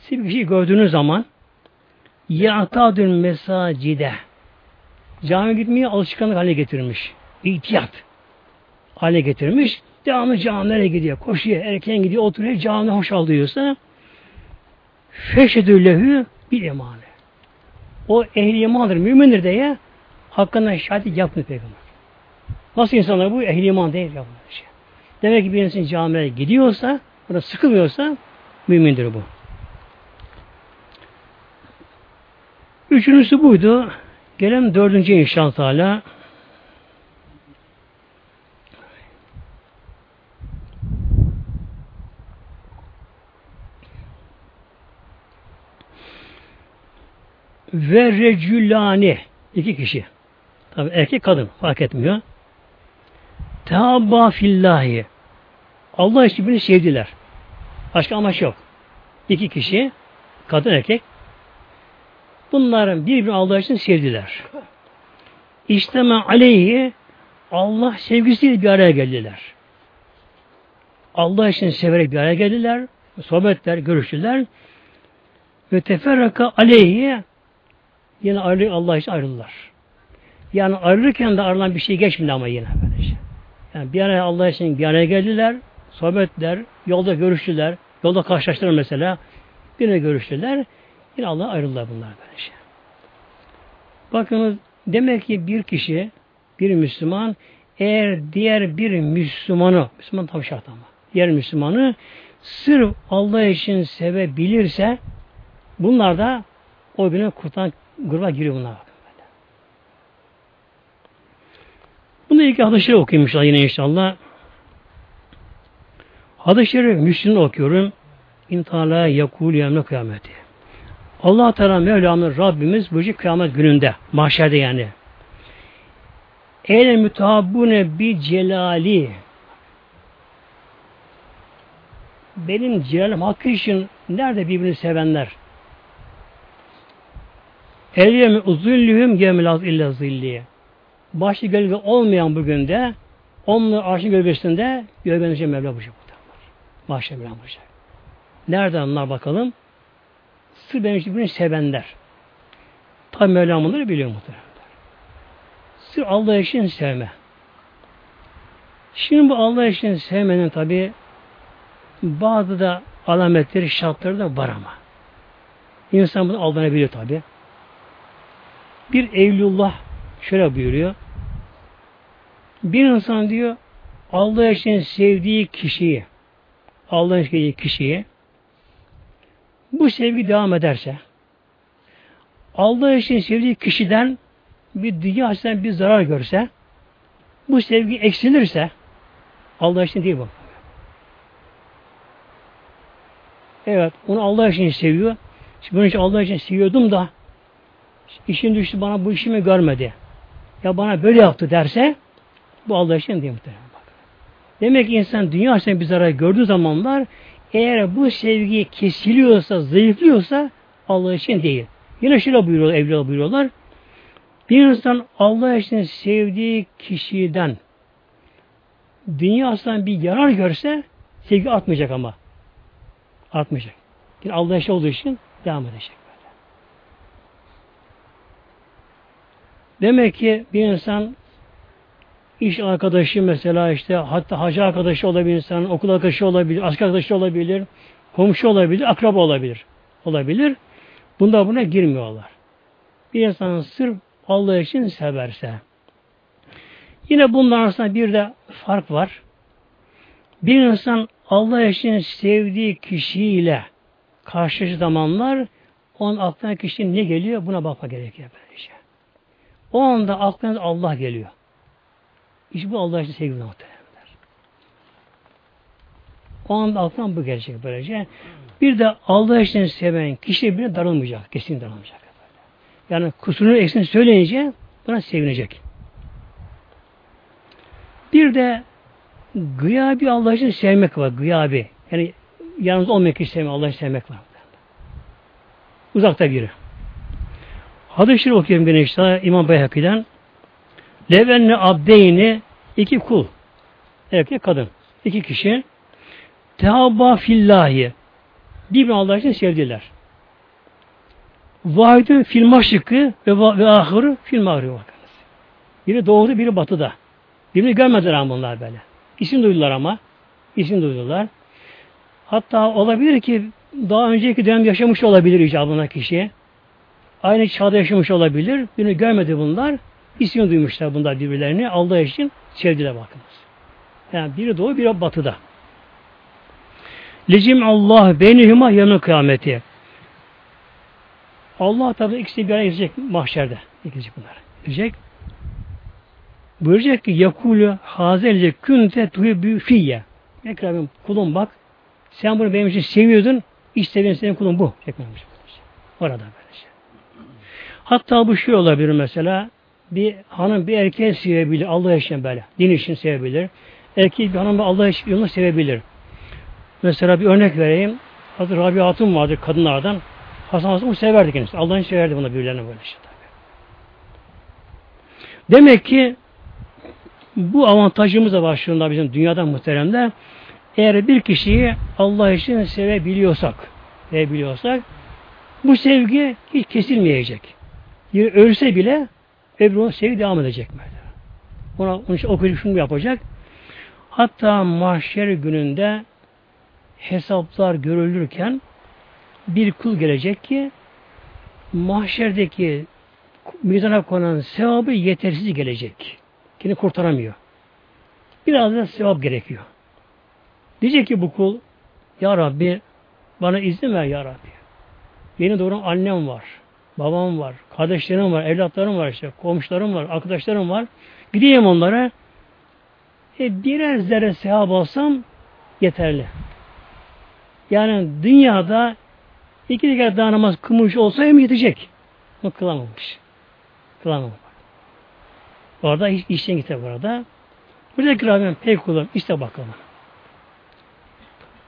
Speaker 1: Siz bir kişi gördüğünüz zaman ya'tadün mesacide cami gitmeye alışkanlık haline getirmiş. İhtiyat haline getirmiş. Devamlı camilere gidiyor. Koşuyor. Erken gidiyor. Oturuyor. Camide hoş alıyorsa feşedü lehü bir emanı. o ehli imandır, mümindir diye hakkında şahit yapmıyor peygamber. Nasıl insanlar bu? Ehli iman değil yapmıyor. Şey. Demek ki bir insan camiye gidiyorsa, burada sıkılmıyorsa mümindir bu. Üçüncüsü buydu. Gelen dördüncü inşallah Teala. Ve recülani iki kişi. Tabi erkek kadın fark etmiyor. Tehabba fillahi. Allah için birbirini sevdiler. Başka amaç yok. İki kişi, kadın erkek. Bunların birbirini Allah için sevdiler. İşteme aleyhi Allah sevgisiyle bir araya geldiler. Allah için severek bir araya geldiler. Sohbetler, görüştüler. Ve teferraka aleyhi yine ayrı Allah için ayrıldılar. Yani ayrılırken de ayrılan bir şey geçmedi ama yine böylece. Yani bir araya Allah için bir araya geldiler, sohbetler, yolda görüştüler, yolda karşılaştılar mesela, yine görüştüler, yine Allah ayrıldılar bunlar böylece. Bakınız demek ki bir kişi, bir Müslüman eğer diğer bir Müslümanı, Müslüman tam şart ama, diğer Müslümanı sırf Allah için sevebilirse bunlar da o birini kurtan gruba giriyor bunlar. Bunu ilk hadis-i okuyayım inşallah yine inşallah. Hadis-i şerif Müslüm'ü okuyorum. İntala yakul yemle kıyameti. Allah Teala Mevlamız Rabbimiz bu kıyamet gününde, mahşerde yani. Eyle mütehabbune bi celali benim celalim hakkı için nerede birbirini sevenler? Eyyemi uzillühüm gemilaz illa zilliye. Başı gölge olmayan bugün de onun arşın gölgesinde gölgelenecek Mevla buyacak. Mahşer Mevla buyacak. Nerede onlar bakalım? Sır benim için sevenler. Tabi Mevlam bunları biliyor muhtemelen. Sır Allah için sevme. Şimdi bu Allah için sevmenin tabi bazı da alametleri, şartları da var ama. İnsan bunu aldanabiliyor tabi. Bir evlullah şöyle buyuruyor. Bir insan diyor Allah için sevdiği kişiyi Allah için sevdiği kişiyi bu sevgi devam ederse Allah için sevdiği kişiden bir dünya açısından bir zarar görse bu sevgi eksilirse Allah için değil bu. Evet, onu Allah için seviyor. Şimdi bunu için Allah için seviyordum da işin düştü bana bu işimi görmedi. Ya bana böyle yaptı derse bu Allah için değil muhtemelen. Demek ki insan dünya açısından bir zarar gördüğü zamanlar eğer bu sevgi kesiliyorsa, zayıflıyorsa Allah için değil. Yine şöyle buyuruyorlar, evliya buyuruyorlar. Bir insan Allah için sevdiği kişiden dünya açısından bir yarar görse sevgi artmayacak ama. Artmayacak. Yani Allah için olduğu için devam edecek. Demek ki bir insan iş arkadaşı mesela işte hatta hacı arkadaşı olabilir insan, okul arkadaşı olabilir, asker arkadaşı olabilir, komşu olabilir, akraba olabilir. Olabilir. Bunda buna girmiyorlar. Bir insan sırf Allah için severse. Yine bunlar arasında bir de fark var. Bir insan Allah için sevdiği kişiyle karşı zamanlar onun aklına kişinin ne geliyor buna bakma gerekiyor böylece. O anda aklına Allah geliyor. İşte bu Allah için sevgi muhtemelenler. O anda aklına bu gelecek böylece. Bir de Allah için seven kişi bile darılmayacak. Kesin darılmayacak. Yani kusurunu eksini söyleyince buna sevinecek. Bir de gıyabi Allah için sevmek var. Gıyabi. Yani yalnız olmayan kişi sevmek, Allah için sevmek var. Uzakta biri. Hadis-i Şerif okuyayım gene işte İmam Beyhaki'den. Levenne abdeyni iki kul. Erkek kadın. iki kişi. Tehabba fillahi. Birbirini Allah için sevdiler. Vahidü fil maşrıkı ve, ve ahırı fil mağrı bakınız. Biri doğuda biri batıda. Birbirini görmediler ama bunlar böyle. İsim duydular ama. İsim duydular. Hatta olabilir ki daha önceki dönem yaşamış olabilir icabına kişi. Aynı çağda yaşamış olabilir. Birini görmedi bunlar. İsmini duymuşlar bunlar birbirlerini. Allah için sevdiler bakınız. Yani biri doğu, biri batıda. Lecim Allah beynihima yanı kıyameti. Allah tabi ikisi bir araya gelecek mahşerde. Gelecek bunlar. Gelecek. Buyuracak ki yakulü hazel künte tuhibü fiyye. Ekremim kulum bak. Sen bunu benim için seviyordun. İşte benim senin kulum bu. Orada böylece. Hatta bu şey olabilir mesela. Bir hanım bir erkeği sevebilir. Allah için böyle. Din için sevebilir. Erkek bir hanım Allah için yolunu sevebilir. Mesela bir örnek vereyim. Hazır Rabia Hatun vardır kadınlardan. Hasan Hasan'ı severdi kendisi. Allah'ın severdi buna birbirlerine böyle şey. Demek ki bu avantajımız da başlığında bizim dünyadan muhteremler. Eğer bir kişiyi Allah için sevebiliyorsak, sevebiliyorsak bu sevgi hiç kesilmeyecek. Bir ölse bile öbürü onun sevgi devam edecek. Böyle. Ona onun için okuyup şunu yapacak. Hatta mahşer gününde hesaplar görülürken bir kul gelecek ki mahşerdeki mizana konan sevabı yetersiz gelecek. Kendini kurtaramıyor. Biraz da sevap gerekiyor. Diyecek ki bu kul Ya Rabbi bana izin ver Ya Rabbi. Beni doğuran annem var. Babam var. Kardeşlerim var. Evlatlarım var işte. Komşularım var. Arkadaşlarım var. Gideyim onlara. E, birer zerre sevap alsam yeterli. Yani dünyada iki kere daha namaz kılmış olsa hem yetecek. Bunu kılamamış. Kılamamış. Orada iş, işten gitti burada. Buradaki Rabbim pek kulum. İşte bakalım.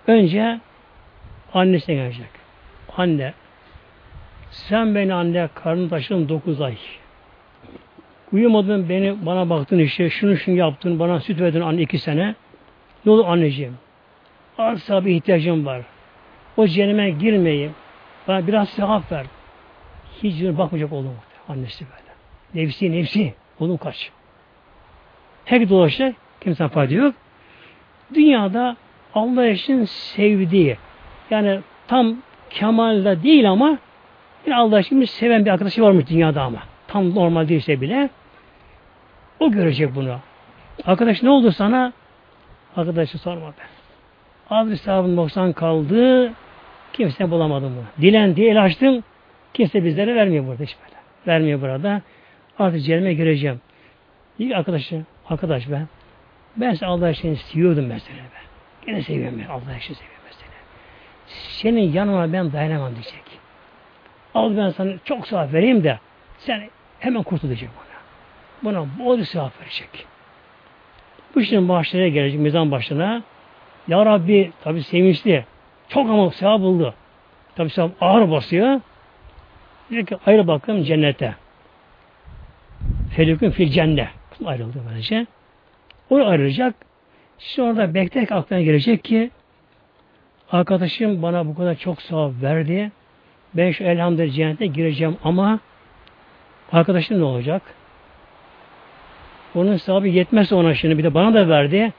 Speaker 1: Önce annesine gelecek. Anne sen beni anne karnı taşıdın dokuz ay. Uyumadın beni bana baktın işte şunu şunu yaptın bana süt verdin anne iki sene. Ne olur anneciğim? Arsa bir ihtiyacım var. O cehenneme girmeyeyim. Bana biraz sevap ver. Hiç bakmayacak oğlum. Annesi böyle. Nefsi nefsi. Oğlum kaç. Her dolaşacak. Kimse fayda yok. Dünyada Allah için sevdiği yani tam kemalde değil ama yine Allah için seven bir arkadaşı varmış dünyada ama. Tam normal değilse bile o görecek bunu. Arkadaş ne oldu sana? Arkadaşı sorma be. Abi sahabın 90 kaldı. Kimse bulamadım bunu. Dilen diye el açtım. Kimse bizlere vermiyor burada hiç böyle. Vermiyor burada. Artık cehenneme gireceğim. İlk arkadaşı, arkadaş ben. Ben seni Allah için seviyordum mesela ben. Gene seviyorum ben. Allah için seviyorum mesela. Senin yanına ben dayanamam diyecek. Al ben sana çok sevap vereyim de sen hemen kurtul diyecek bana. Buna bol sevap verecek. Bu işin başlarına gelecek, mizan başına. Ya Rabbi tabi sevinçli. Çok ama sevap buldu. Tabi sevap ağır basıyor. Diyor ki ayrı bakalım cennete. Felikün fil cennet. Ayrıldı böylece. O ayrılacak. Şimdi orada beklerek aklına gelecek ki arkadaşım bana bu kadar çok sevap verdi. Ben şu elhamdülillah cennete gireceğim ama arkadaşım ne olacak? Onun sevabı yetmezse ona şimdi bir de bana da verdi.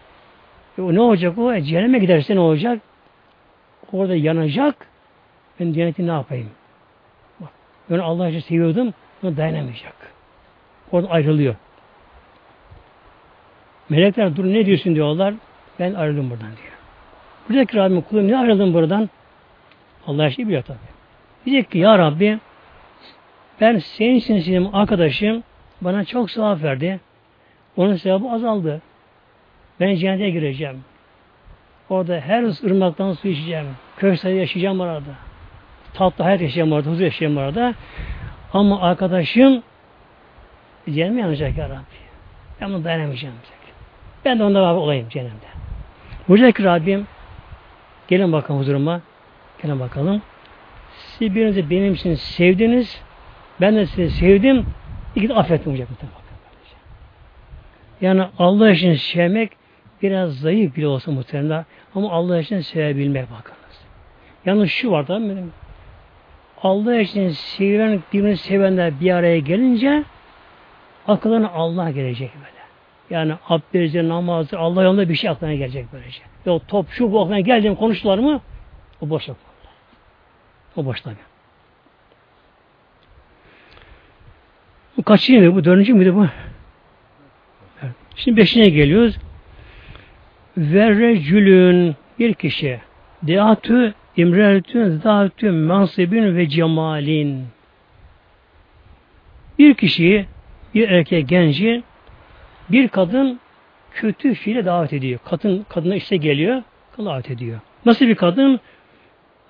Speaker 1: E, ne olacak o? E, cehenneme giderse ne olacak? Orada yanacak. Ben cenneti ne yapayım? Bak, ben Allah için seviyordum. Ona dayanamayacak. Orada ayrılıyor. Melekler dur ne diyorsun diyorlar. Ben ayrıldım buradan diyor. Buradaki Rabbim kulum ne ayrıldım buradan? Allah her şeyi biliyor tabi. Diyecek ki ya Rabbi ben senin için senin arkadaşım bana çok sevap verdi. Onun sevabı azaldı. Ben cennete gireceğim. Orada her ırmaktan su içeceğim. Köşkte yaşayacağım orada. Tatlı hayat yaşayacağım orada. Huzur yaşayacağım orada. Ama arkadaşım cehenneme yanacak ya Rabbi. Ben bunu dayanamayacağım. Ben de onunla beraber olayım cehennemde. Buradaki Rabbim gelin bakalım huzuruma. Gelin bakalım. Siz birinizi benim için sevdiniz. Ben de sizi sevdim. İki de affettim hocam. Yani Allah için sevmek biraz zayıf bile olsa muhtemelen ama Allah için sevebilmek bakınız. Yalnız şu var da benim Allah için sevilen birbirini sevenler bir araya gelince akıllarına Allah gelecek böyle. Yani abdesti, namazı, Allah yolunda bir şey aklına gelecek böylece. Yok top şu bu aklına geldiğim konuştular mı o boş yok. O boş tabi. kaçıncı bu? Dördüncü müydü bu? Şimdi beşine geliyoruz. Verrecülün bir kişi deatü imretün zatü mansibin ve cemalin bir kişiyi bir erkek genci bir kadın kötü fiile davet ediyor. Kadın kadına işte geliyor, davet ediyor. Nasıl bir kadın?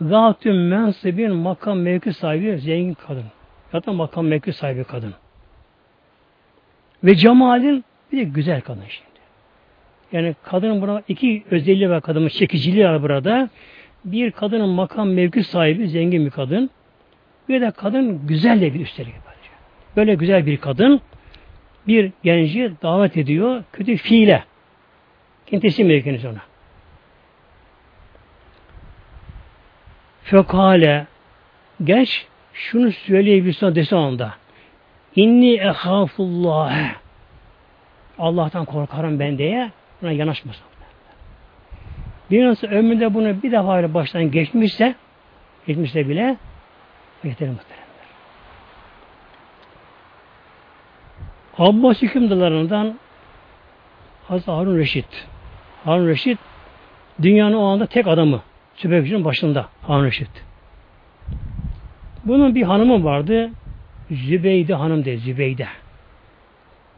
Speaker 1: Zatü mensibin makam mevki sahibi zengin kadın. Da makam mevki sahibi kadın. Ve cemalin bir de güzel kadın şimdi. Yani kadının burada iki özelliği var kadının çekiciliği var burada. Bir kadının makam mevki sahibi zengin bir kadın. Bir de kadın güzel de bir üstelik. Böyle güzel bir kadın bir genci davet ediyor kötü fiile. Kim mevkiniz ona. Fekale genç şunu söyleyebilirsin dese onda. İnni ehafullah. Allah'tan korkarım ben diye buna yanaşmasın. Bir nasıl ömründe bunu bir defa öyle baştan geçmişse geçmişse bile yeter muhteremler. Abbas hükümdarlarından Hazreti Harun Reşit. Harun Reşit dünyanın o anda tek adamı. Sübekçinin başında Harun Reşit. Bunun bir hanımı vardı. Zübeyde hanım de Zübeyde.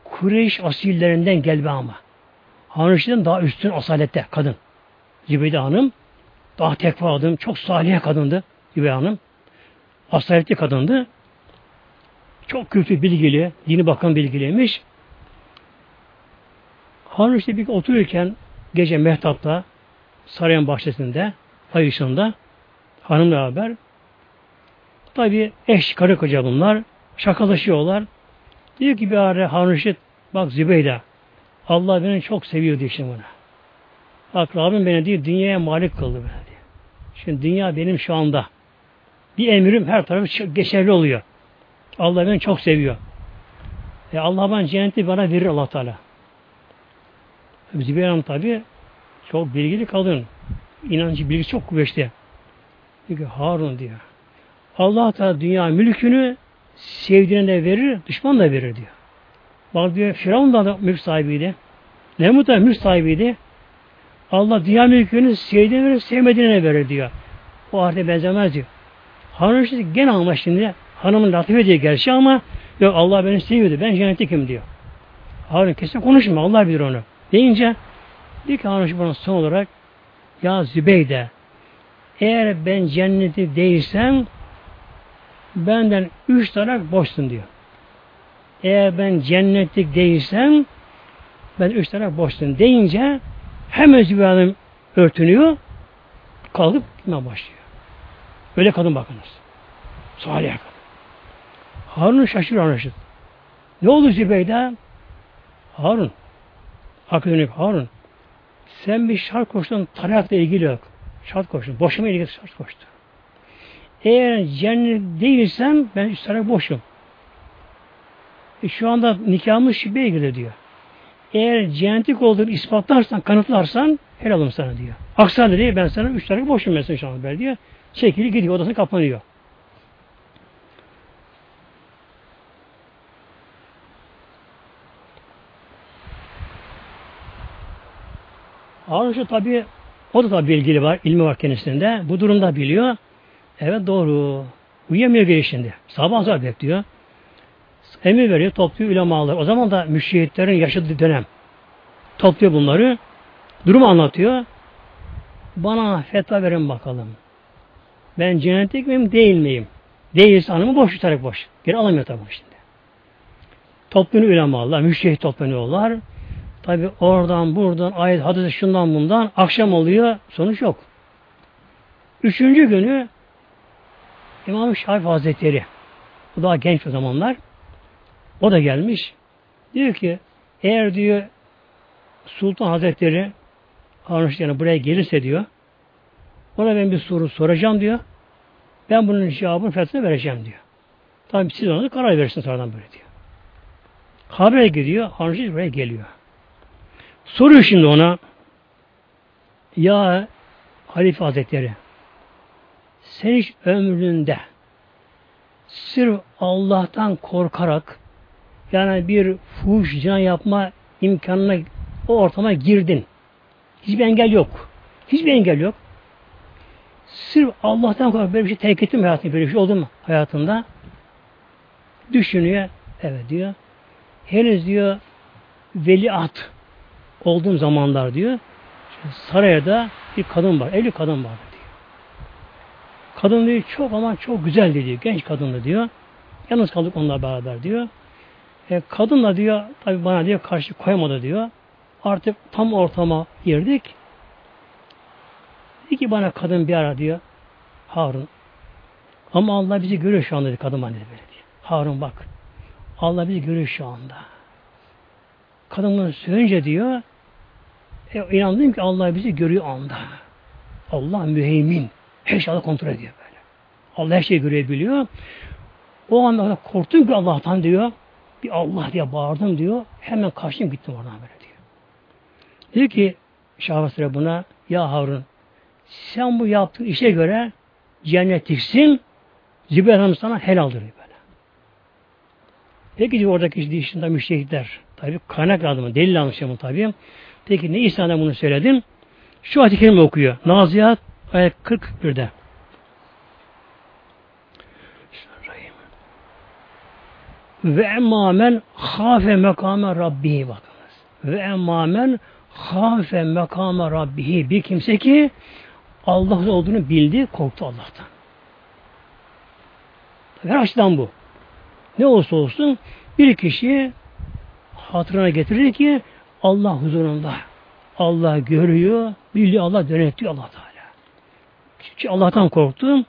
Speaker 1: Kureyş asillerinden gelme ama. Harun Reşit'in daha üstün asalette kadın. Zübeyde hanım daha tekva adım, çok salih kadındı Zübeyde hanım. Asaletli kadındı. Çok kültü bilgili, dini bakan bilgiliymiş. Harun işte bir otururken gece Mehtap'ta Sarayın bahçesinde ay ışığında hanımla beraber tabi eş karı koca bunlar şakalaşıyorlar. Diyor ki bir ara Harun Reşit bak Zübeyde Allah beni çok seviyor diyor şimdi buna. Bak Rabbim beni diyor dünyaya malik kıldı beni diyor. Şimdi dünya benim şu anda. Bir emrim her tarafı geçerli oluyor. Allah beni çok seviyor. E Allah bana cenneti bana verir Allah Teala. Zübeyir tabi çok bilgili kadın. İnancı bilgi çok kuvvetli. Ki Harun diyor. Allah Teala dünya mülkünü sevdiğine verir, düşman da verir diyor. Bak diyor Firavun da mülk sahibiydi. Nemrut da mülk sahibiydi. Allah dünya mülkünü sevdiğine verir, sevmediğine verir diyor. O ahirete benzemez diyor. Harun işte gene ama şimdi hanımın latife diye gerçi ama yok Allah beni seviyordu. Ben cennetlikim diyor. Harun kesin konuşma. Allah bilir onu. Deyince diyor ki Harun bana son olarak ya Zübeyde eğer ben cenneti değilsem benden üç tane boşsun diyor. Eğer ben cennetlik değilsem ben üç tane boşsun deyince hemen Zübeyde örtünüyor kalkıp gitmeye başlıyor. Öyle kadın bakınız. Salih kadın. Harun şaşırıyor Harun şaşırıyor. Ne oldu Zübeyde? Harun. Hakkı Harun. Sen bir şart koştun tarakla ilgili yok. Şart koştun. Boşuma ilgili şart koştun. Eğer cennet değilsem ben üst taraf boşum. E şu anda nikahımız şüpheye girdi diyor. Eğer cennetlik olduğunu ispatlarsan, kanıtlarsan helalım sana diyor. Halde değil ben sana üç tarafı boşum mesela şu anda diyor. Çekili gidiyor odasına kapanıyor. Harun tabi o da tabi bilgili var, ilmi var kendisinde. Bu durumda biliyor. Evet doğru. Uyuyamıyor geri şimdi. Sabah azar bekliyor. Emir veriyor, topluyor ulemalar. O zaman da müşehitlerin yaşadığı dönem. Topluyor bunları. Durumu anlatıyor. Bana fetva verin bakalım. Ben cennetlik miyim, değil miyim? Değilse hanımı boş tutarak boş. Geri alamıyor tabi şimdi. Topluyor ulemalar, müşehit toplanıyorlar. Tabi oradan buradan ayet hadis şundan bundan akşam oluyor sonuç yok. Üçüncü günü İmam-ı Şafii Hazretleri o daha genç o zamanlar o da gelmiş. Diyor ki eğer diyor Sultan Hazretleri Harun yani buraya gelirse diyor ona ben bir soru soracağım diyor. Ben bunun cevabını fethine vereceğim diyor. Tabi siz ona karar verirsiniz sonradan böyle diyor. Haber gidiyor. Harun buraya geliyor. Soruyor şimdi ona ya Halife Hazretleri sen hiç ömründe sırf Allah'tan korkarak yani bir fuhuş cina yapma imkanına o ortama girdin. Hiçbir engel yok. Hiçbir engel yok. Sırf Allah'tan korkup böyle bir şey terk ettim hayatında böyle bir şey oldu mu hayatında? Düşünüyor. Evet diyor. Henüz diyor veliaht olduğum zamanlar diyor. Sarayda bir kadın var. Evli kadın var diyor. Kadın diyor çok ama çok güzel diyor. Genç kadındı diyor. Yalnız kaldık onunla beraber diyor. E, kadın da diyor tabi bana diyor karşı koymadı diyor. Artık tam ortama girdik. Dedi ki bana kadın bir ara diyor. Harun. Ama Allah bizi görüyor şu anda dedi kadın bana dedi böyle diyor. Harun bak. Allah bizi görüyor şu anda. Kadın bunu söyleyince diyor e, inandım ki Allah bizi görüyor anda. Allah müheymin. Her şeyi kontrol ediyor böyle. Allah her şeyi görebiliyor. O anda korktum ki Allah'tan diyor. Bir Allah diye bağırdım diyor. Hemen kaçtım gittim oradan böyle diyor. Diyor ki Şahbaz buna ya Harun sen bu yaptığın işe göre cennetliksin Zübeyir Hanım sana helaldir böyle. Peki diyor oradaki dışında müştehitler tabi kaynak adamı delil almış bu tabi. Peki ne İsa'da bunu söyledin? Şu ayet-i kerime okuyor. Naziyat ayet 41'de. Ve emmâmen hâfe mekâme rabbihi bakınız. Ve emmâmen hâfe mekâme rabbihi bir kimse ki Allah olduğunu bildi, korktu Allah'tan. Her açıdan bu. Ne olursa olsun bir kişi hatırına getirir ki Allah huzurunda. Allah görüyor, biliyor, Allah denetliyor Allah Teala. Çünkü Allah'tan korktum.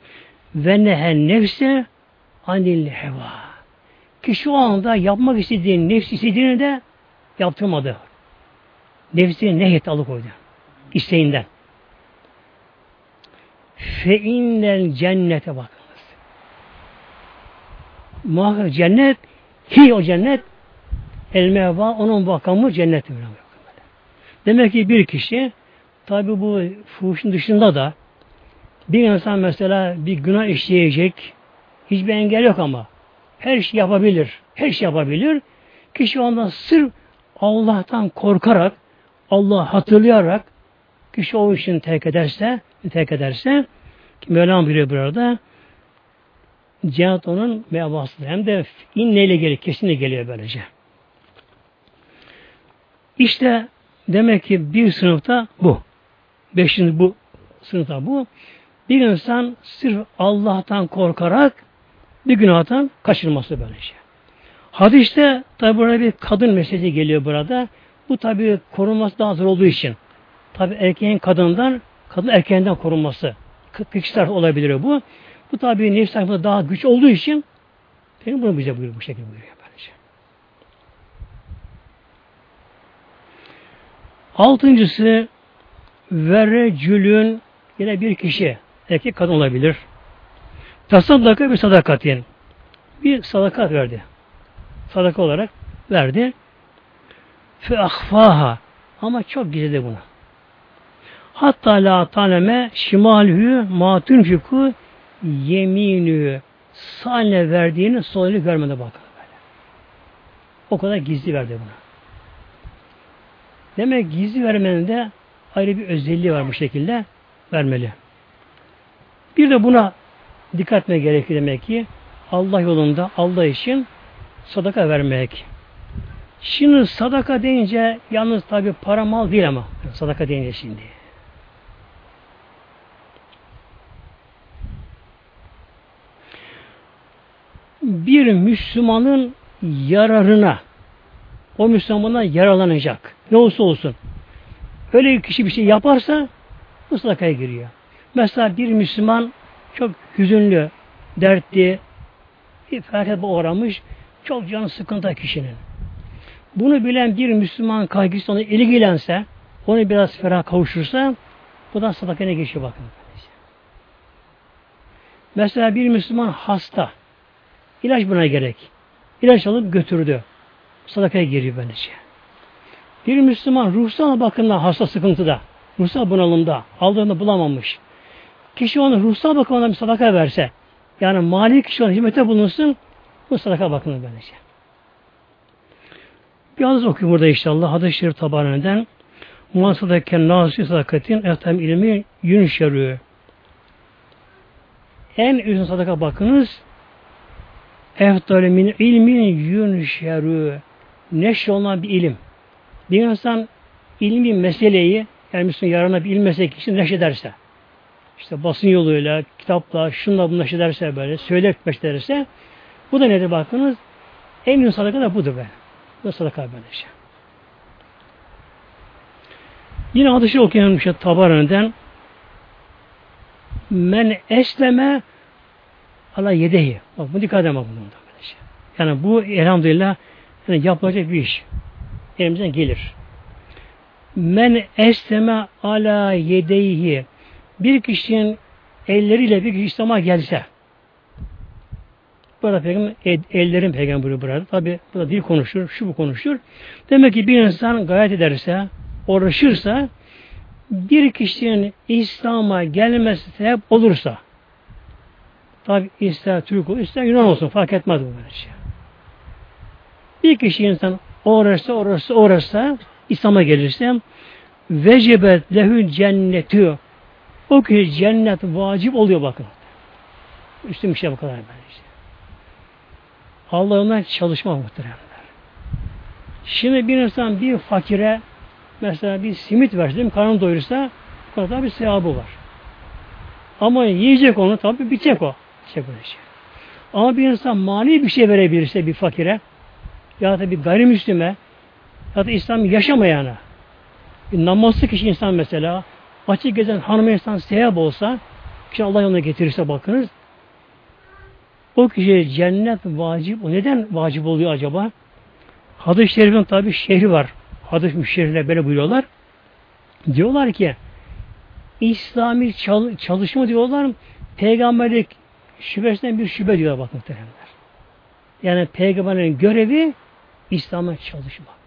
Speaker 1: Ve nehen nefse anil heva. Ki şu anda yapmak istediğini, nefsi istediğini de yaptırmadı. Nefsini nehyet alıkoydu. İsteğinden. Fe innel cennete bakınız. Muhakkak cennet, hi o cennet, el meva, onun bakamı cennet. Demek ki bir kişi, tabi bu fuhuşun dışında da, bir insan mesela bir günah işleyecek, hiçbir engel yok ama, her şey yapabilir, her şey yapabilir. Kişi ondan sırf Allah'tan korkarak, Allah hatırlayarak, kişi o işini terk ederse, terk ederse, ki Mevlam buyuruyor burada, cennet onun mevası. Hem de inneyle geliyor, kesinlikle geliyor böylece. İşte demek ki bir sınıfta bu. Beşinci bu sınıfta bu. Bir insan sırf Allah'tan korkarak bir günahtan kaçırması böylece. Hadiste tabi burada bir kadın meselesi geliyor burada. Bu tabi korunması daha zor olduğu için. Tabi erkeğin kadından, kadın erkeğinden korunması. Kişiler olabilir bu. Bu tabi nefs daha güç olduğu için benim bunu bize buyuruyor bu şekilde buyuruyor böylece. Altıncısı verecülün yine bir kişi erkek kadın olabilir. Tasaddaka bir sadakatin. Bir sadakat verdi. Sadaka olarak verdi. Fe ahfaha. Ama çok gizledi bunu. Hatta la taneme şimalhü ma tunfiku yeminü sahne verdiğini solunu görmedi bakın. O kadar gizli verdi buna. Demek gizli vermenin de ayrı bir özelliği var bu şekilde vermeli. Bir de buna dikkat etmeye gerekiyor demek ki Allah yolunda Allah için sadaka vermek. Şimdi sadaka deyince yalnız tabi para mal değil ama sadaka deyince şimdi. bir Müslümanın yararına o Müslümana yaralanacak. Ne olursa olsun. Öyle bir kişi bir şey yaparsa bu sadakaya giriyor. Mesela bir Müslüman çok hüzünlü, dertli, bir felaket uğramış, çok canı sıkıntı kişinin. Bunu bilen bir Müslüman kaygısı ona ilgilense, onu biraz ferah kavuşursa, bu da sadakaya geçiyor bakın. Mesela bir Müslüman hasta, İlaç buna gerek. İlaç alıp götürdü. Sadakaya giriyor böylece. Bir Müslüman ruhsal bakımdan hasta sıkıntıda, ruhsal bunalımda, aldığını bulamamış. Kişi onu ruhsal bakımdan bir sadaka verse, yani mali kişi ona hizmete bulunsun, bu sadaka bakımı böylece. Hadis okuyayım burada inşallah. Hadis-i Şerif tabanından Muhasadake nasi sadakatin eftem ilmi yünşerü. En üstün sadaka bakınız. Eftalü min ilmin yünşerü. Neşr olan bir ilim. Bir insan ilmi meseleyi yani Müslüman yarına bir ilim meselesi kişi neşrederse işte basın yoluyla, kitapla, şunla bunu neşrederse böyle, söyler neşrederse bu da nedir bakınız? En büyük sadaka da budur be. Bu sadaka böyle şey. Yine hadisi okuyalım işte Tabarani'den men esleme ala yedehi. Bak bu dikkat edin bak bunun şey. Yani bu elhamdülillah yani yapılacak bir iş. Elimizden gelir. Men esleme ala yedeyhi. Bir kişinin elleriyle bir kişi İslam'a gelse Burada peygamber ellerin peygamberi burada. Tabi burada dil konuşur, şu bu konuşur. Demek ki bir insan gayet ederse, uğraşırsa bir kişinin İslam'a gelmesi sebep olursa tabi ister Türk olsun, ister Yunan olsun fark etmez bu böyle şey. Bir kişi insan uğraşsa, uğraşsa, uğraşsa İslam'a gelirse vecebet lehü cennetü o kişi cennet vacip oluyor bakın. Üstün bir şey bu kadar böyle işte. Allah'ından çalışma muhteremler. Şimdi bir insan bir fakire mesela bir simit versin, karnını doyursa orada bir sevabı var. Ama yiyecek onu tabi bitecek o. Şey böyle şey. Ama bir insan mani bir şey verebilirse bir fakire ya da bir gayrimüslime ya da İslam yaşamayana bir namazlı kişi insan mesela açık gezen hanım insan sevap olsa ki Allah yoluna getirirse bakınız o kişiye cennet vacip. O neden vacip oluyor acaba? Hadis-i Şerif'in tabi şehri var. Hadis-i Şerif'le böyle buyuruyorlar. Diyorlar ki İslami çalışma diyorlar peygamberlik şüphesinden bir şüphe diyorlar bakın muhtemelenler. Yani peygamberin görevi İslam'a çalışmak.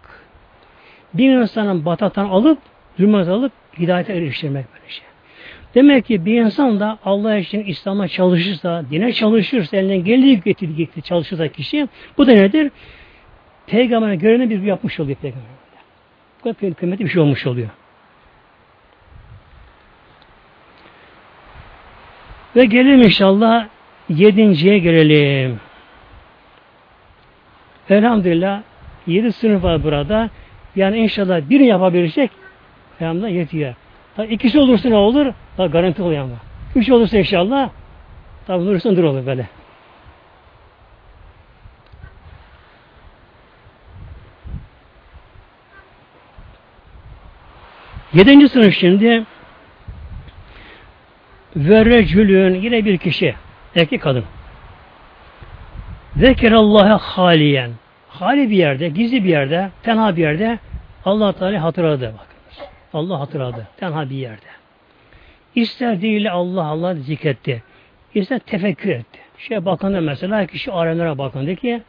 Speaker 1: Bir insanın batatan alıp, zulmet alıp hidayete eriştirmek böyle şey. Demek ki bir insan da Allah için İslam'a çalışırsa, dine çalışırsa, elinden geldiği getirdiği çalışırsa kişi, bu da nedir? Peygamber'e görevini bir yapmış oluyor peygamber. Bu kadar kıymetli bir şey olmuş oluyor. Ve gelelim inşallah yedinciye gelelim. Elhamdülillah yedi sınıf var burada. Yani inşallah birini yapabilirsek elhamdülillah yetiyor. Tabi ikisi olursa ne olur? Tabi garanti oluyor ama. Üç olursa inşallah tabi olursa dur olur böyle. Yedinci sınıf şimdi ve recülün yine bir kişi erkek kadın Zekerallaha haliyen hali bir yerde, gizli bir yerde, tenha bir yerde Allah Teala hatırladı bak. Allah hatırladı. Tenha bir yerde. İster değil Allah Allah zikretti. İster tefekkür etti. Şey bakında mesela kişi alemlere bakındı ki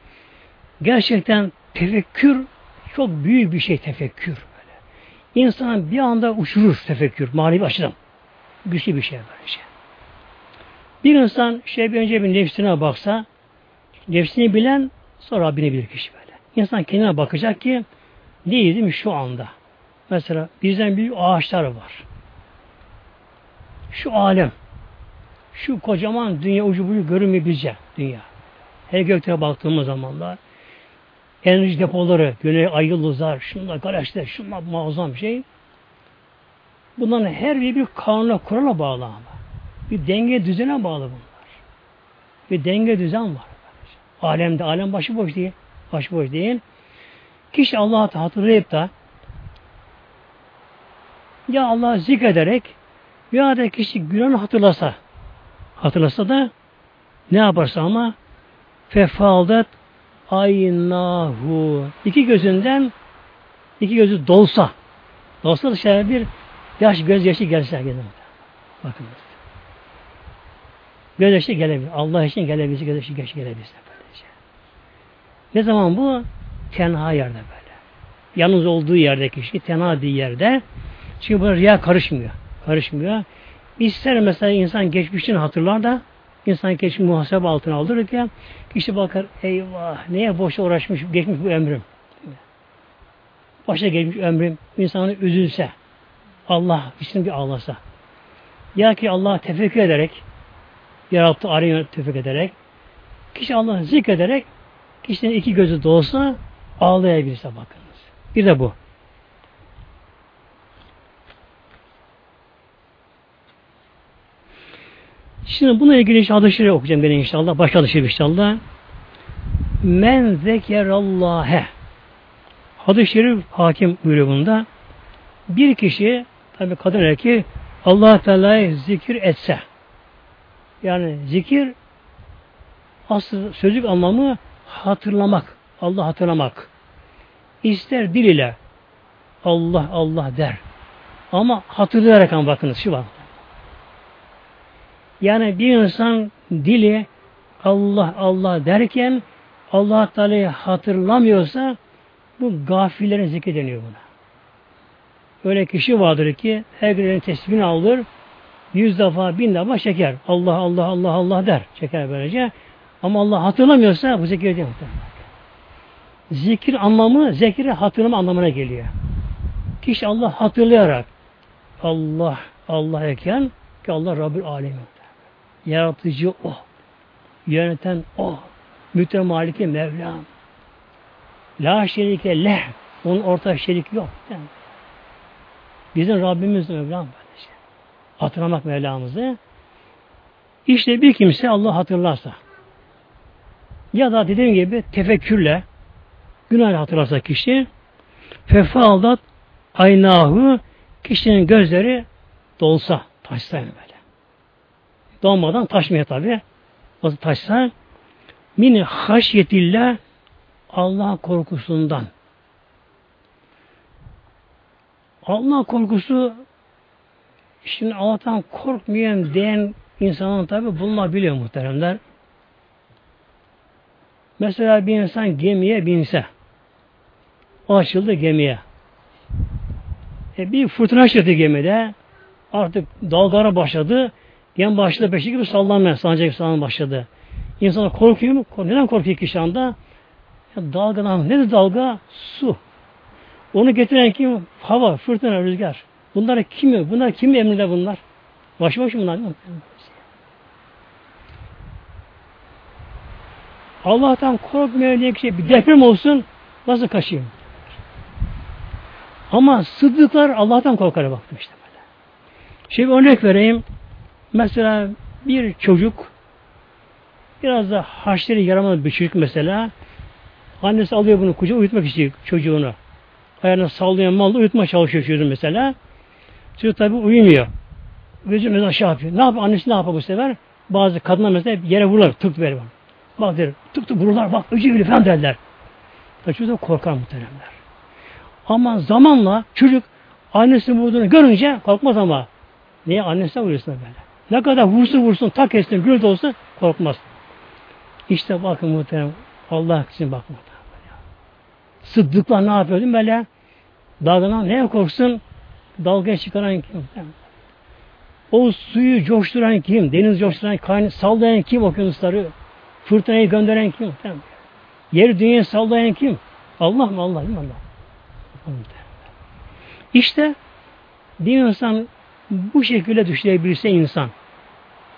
Speaker 1: gerçekten tefekkür çok büyük bir şey tefekkür. Böyle. İnsanı bir anda uçurur tefekkür. Manevi açıdan. Güçlü bir şey böyle şey. Bir insan şey bir önce bir nefsine baksa nefsini bilen sonra Rabbini bilir kişi böyle. İnsan kendine bakacak ki neydim şu anda. Mesela bizden büyük ağaçlar var. Şu alem, şu kocaman dünya ucu bucu görünmüyor bize dünya. Her gökte baktığımız zamanlar enerji depoları, güney ay yıldızlar, şunlar galaksiler, şunlar muazzam şey. Bunların her biri bir kanuna, kurala bağlı ama. Bir denge düzene bağlı bunlar. Bir denge düzen var. Alemde, alem başıboş değil. Başıboş değil. Kişi Allah'ı hatırlayıp da ya Allah zikrederek ya da kişi günahını hatırlasa hatırlasa da ne yaparsa ama fefaldat aynahu iki gözünden iki gözü dolsa dolsa dışarı bir yaş gözyaşı gelse gene bakın gözyaşı gelebilir Allah için gelebilir gözyaşı geç gelebilir. Ne zaman bu tenha yerde böyle yalnız olduğu yerde kişi tenha bir yerde çünkü burada riya karışmıyor. Karışmıyor. İster mesela insan geçmişini hatırlar da insan geçmiş muhasebe altına alır ki kişi bakar eyvah neye boşa uğraşmış geçmiş bu ömrüm. başa gelmiş ömrüm insanı üzülse, Allah için bir ağlasa. Ya ki Allah tefekkür ederek, yarattı arıyor tefekkür ederek, kişi Allah'ı zikrederek, kişinin iki gözü dolsa ağlayabilirse bakınız. Bir de bu. Şimdi buna ilgili hadis-i okuyacağım ben inşallah. Başka hadis inşallah. Men zekerallâhe Hadis-i şerif hakim buyuruyor bunda. Bir kişi tabi kadın erkeği Allah Teala'yı zikir etse yani zikir asıl sözlük anlamı hatırlamak. Allah hatırlamak. İster dil ile Allah Allah der. Ama hatırlayarak ama bakınız şu var. Yani bir insan dili Allah Allah derken Allah Teala'yı hatırlamıyorsa bu gafillerin zikri deniyor buna. Öyle kişi vardır ki her gün tesbihini alır, yüz defa, bin defa çeker. Allah, Allah, Allah, Allah der. Çeker böylece. Ama Allah hatırlamıyorsa bu zikir değil Zikir anlamı, zekiri hatırlama anlamına geliyor. Kişi Allah hatırlayarak Allah, Allah eken ki Allah Rabbül Alemin. Yaratıcı O. Yöneten O. Mütemaliki Mevlam. La şerike leh. Onun ortak şerik yok. Bizim Rabbimiz Mevlam. Hatırlamak Mevlamızı. İşte bir kimse Allah hatırlarsa ya da dediğim gibi tefekkürle günah hatırlarsa kişi fefaldat aynahu kişinin gözleri dolsa taşsa yani böyle. Dolmadan taşmıyor tabi. O taşsa min haşyetillah Allah korkusundan. Allah korkusu şimdi Allah'tan korkmayan diyen insanın tabi bulunabiliyor muhteremler. Mesela bir insan gemiye binse o açıldı gemiye. E bir fırtına çıktı gemide. Artık dalgalara başladı. Gemi başladı peşi gibi sallanmaya, sancak gibi sallanmaya başladı. İnsan korkuyor mu? Neden korkuyor ki şu anda? Ya dalgalan, nedir dalga? Su. Onu getiren kim? Hava, fırtına, rüzgar. Bunlar kimi? Bunlar kimin emrinde bunlar? Başı başı bunlar değil mi? Allah'tan korkmayan diye şey bir deprem olsun nasıl kaçayım? Ama sıddıklar Allah'tan korkar baktım işte böyle. Şimdi örnek vereyim. Mesela bir çocuk biraz da haşları yaramadı bir çocuk mesela Annesi alıyor bunu kucağa uyutmak istiyor çocuğunu. Ayağını sallayan malda uyutma çalışıyor çocuğun mesela. Çocuk tabi uyumuyor. Gözü mesela aşağı yapıyor. Ne yapıyor? Annesi ne yapıyor bu sefer? Bazı kadınlar mesela yere vururlar. Tık verir. Bak der. Tık tık vururlar. Bak öcü bile falan derler. Tabi çocuk korkar muhteremler. Ama zamanla çocuk annesinin vurduğunu görünce korkmaz ama. Niye? Annesine vuruyorsun böyle. Ne kadar vursun vursun, tak etsin, gürültü olsun korkmaz. İşte bakın muhterem Allah için bakmadı. Sıddıklar ne yapıyordu böyle? Dalgadan neye korksun? Dalgaya çıkaran kim? O suyu coşturan kim? Deniz coşturan, kaynağı sallayan kim okyanusları? Fırtınayı gönderen kim? Yeri dünyayı sallayan kim? Allah mı? Allah mi Allah? İşte bir insan bu şekilde düşünebilirse insan,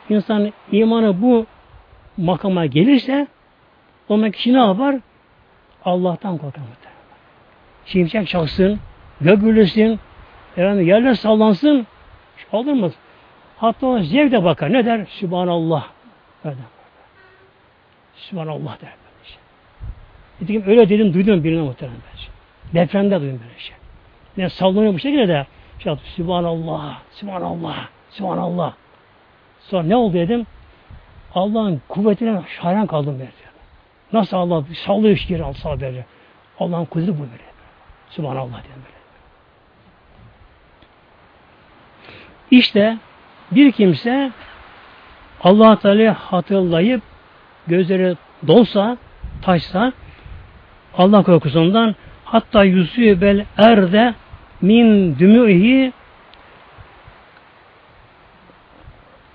Speaker 1: insan imanı bu makama gelirse o kişi ne yapar? Allah'tan korkar. Şimşek çaksın, gök gürlesin, efendim yerler sallansın, olur mu? Hatta o zevk bakar. Ne der? Sübhanallah. Öyle Sübhanallah der. Dedim öyle dedim duydum birine muhtemelen ben. Depremde duydum böyle şey. Ne sallanıyor bu şekilde de şey yaptı. Sübhanallah, Sübhanallah, Sübhanallah. Sonra ne oldu dedim. Allah'ın kuvvetine hayran kaldım ben. Nasıl Allah sallıyor şiir alsa böyle. Allah'ın kudreti bu böyle. Subhanallah diye böyle. İşte bir kimse Allah Teala'yı hatırlayıp gözleri dolsa, taşsa Allah korkusundan hatta yusübel erde min dümühi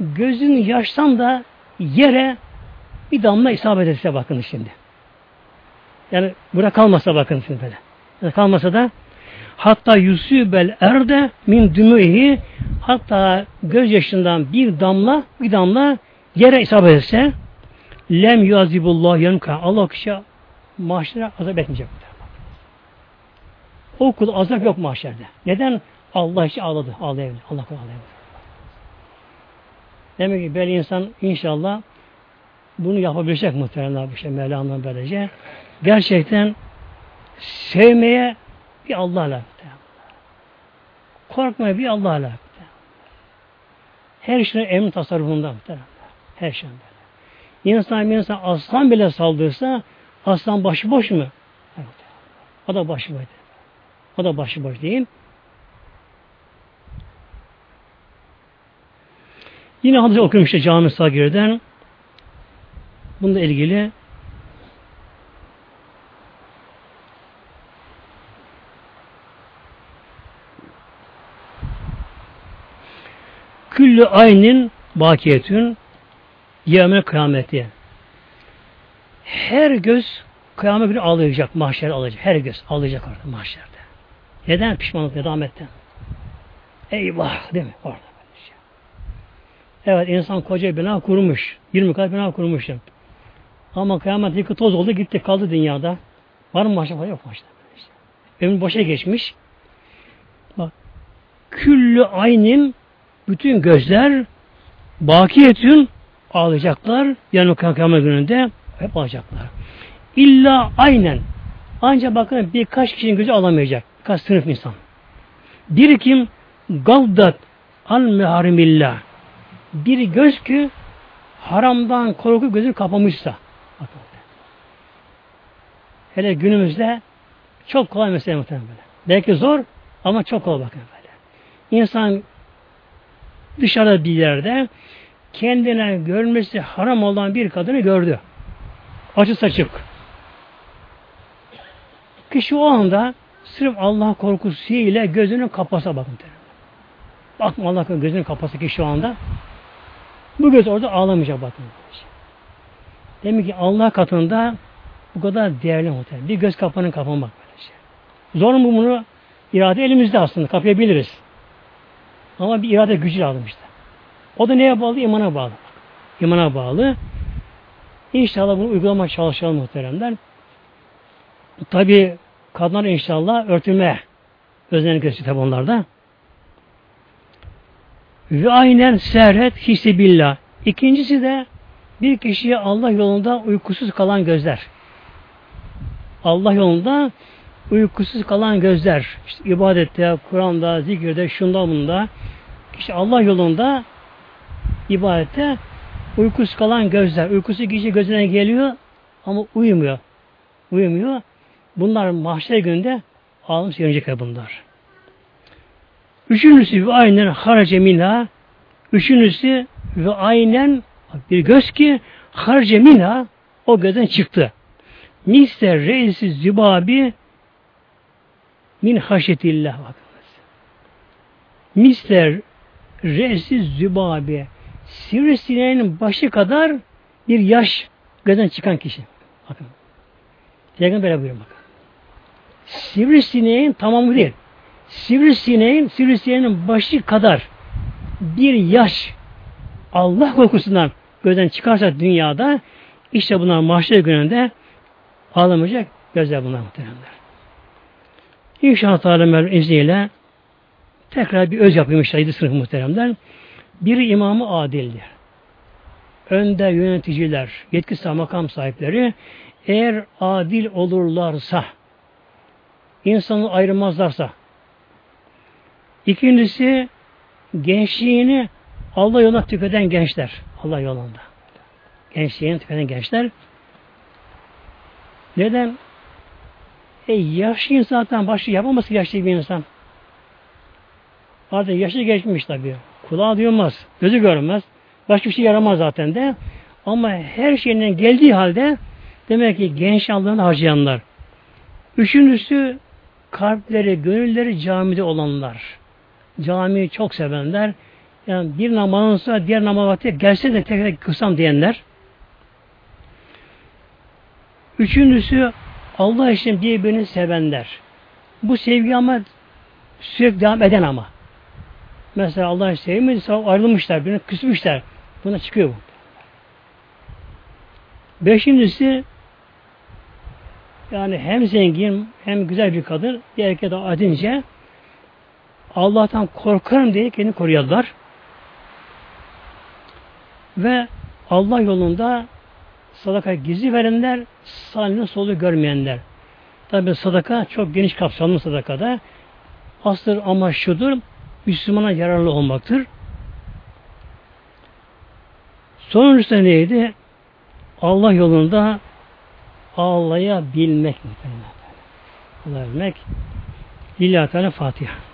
Speaker 1: gözün yaştan da yere bir damla isabet etse bakın şimdi. Yani burada kalmasa bakın şimdi böyle. Yani kalmasa da hatta yusubel erde min dümühi hatta gözyaşından bir damla bir damla yere isabet etse lem yuazibullah yanka Allah kişi mahşere azap etmeyecek. O kul azap yok mahşerde. Neden? Allah için ağladı. Ağlayabilir. Allah kul ağlayabilir. Demek ki böyle insan inşallah bunu yapabilecek muhtemelen bu şey Mevla'nın böylece. Gerçekten sevmeye bir Allah'la korkmaya bir Allah'la her şeyin emin tasarrufunda her şey böyle. İnsan bir insan aslan bile saldırsa aslan başıboş mu? Evet. O da başıboş. O da başıboş değil. Yine hadis okuyorum işte cami Sagir'den. Bununla ilgili Küllü aynin bakiyetün yevme kıyameti. Her göz kıyamet günü ağlayacak, mahşer alacak. Her göz ağlayacak orada mahşerde. Neden? Pişmanlık nedametten. Eyvah değil mi? Orada. Evet insan koca bina kurmuş. 20 kat bina kurmuşum. Ama kıyamet yıkı toz oldu gitti kaldı dünyada. Var mı başka yok başta. Ömür boşa geçmiş. Bak. Küllü aynin bütün gözler bakiyetün ağlayacaklar. Yani kıyamet gününde hep alacaklar. İlla aynen. Ancak bakın birkaç kişinin gözü alamayacak. Birkaç sınıf insan. Bir kim gavdat an meharimillah. Bir göz ki haramdan korku gözü kapamışsa. Hele günümüzde çok kolay mesele muhtemelen böyle. Belki zor ama çok kolay bakın böyle. İnsan dışarıda bir yerde kendine görmesi haram olan bir kadını gördü. Açı saçık. Kişi o anda sırf Allah korkusu ile gözünü kapasa bakın. Bakma Allah gözünü kapasa ki şu anda. Bu göz orada ağlamayacak bakın. Demek ki Allah katında bu kadar değerli muhtemelen. Bir göz kapağının kapanmak böylece. Zor mu bunu? İrade elimizde aslında. Kapayabiliriz. Ama bir irade gücü lazım işte. O da neye bağlı? İmana bağlı. İmana bağlı. İnşallah bunu uygulama çalışalım muhteremler. Tabi kadınlar inşallah örtülme özenlik gösteriyor tabi onlarda. Ve aynen serret hissi billah. İkincisi de bir kişiye Allah yolunda uykusuz kalan gözler. Allah yolunda uykusuz kalan gözler. İşte ibadette, Kur'an'da, zikirde, şunda bunda. İşte Allah yolunda ibadette uykusuz kalan gözler. Uykusu kişi gözüne geliyor ama uyumuyor. Uyumuyor. Bunlar mahşer gününde ağlam sevinecek bunlar. Üçüncüsü ve aynen harace minha. Üçüncüsü ve aynen bir göz ki harace minha o gözden çıktı. Mister reisi zübabi min haşetillah bakınız. Mister reisi zübabi sivrisineğin başı kadar bir yaş gözden çıkan kişi. Bakın. Peygamber buyuruyor bakın. Sivrisineğin tamamı değil. Sivrisineğin, sivrisineğin başı kadar bir yaş Allah korkusundan gözden çıkarsa dünyada işte bunlar mahşer gününde ağlamayacak gözler bunlar muhteremler. İnşallah Teala izniyle tekrar bir öz yapayım inşallah sınıf muhteremler. Biri imamı adildir. Önde yöneticiler, yetkisi makam sahipleri eğer adil olurlarsa, insanı ayırmazlarsa, ikincisi gençliğini Allah yoluna tüketen gençler. Allah yolunda. Gençliğini tüketen gençler. Neden? E yaşlı insan zaten başı yapamaz yaşlı bir insan. Artık yaşı geçmiş tabii. Kulağı duyulmaz, gözü görmez. Başka bir şey yaramaz zaten de. Ama her şeyinden geldiği halde demek ki genç Allah'ını harcayanlar. Üçüncüsü kalpleri, gönülleri camide olanlar. Camiyi çok sevenler. Yani bir namazın diğer namaz vakti gelse de tekrar kısam diyenler. Üçüncüsü Allah için birbirini sevenler. Bu sevgi ama sürekli devam eden ama. Mesela Allah sevmediyse ayrılmışlar, birine küsmüşler. Buna çıkıyor bu. Beşincisi yani hem zengin hem güzel bir kadın bir erkeğe daha edince Allah'tan korkarım diye kendini koruyorlar. Ve Allah yolunda sadaka gizli verenler, sağını solu görmeyenler. Tabi sadaka çok geniş kapsamlı sadakada. Asıl amaç şudur, Müslümana yararlı olmaktır. Sonuncusu neydi? Allah yolunda ağlayabilmek. Allah bilmek. Lillahi Teala Fatiha.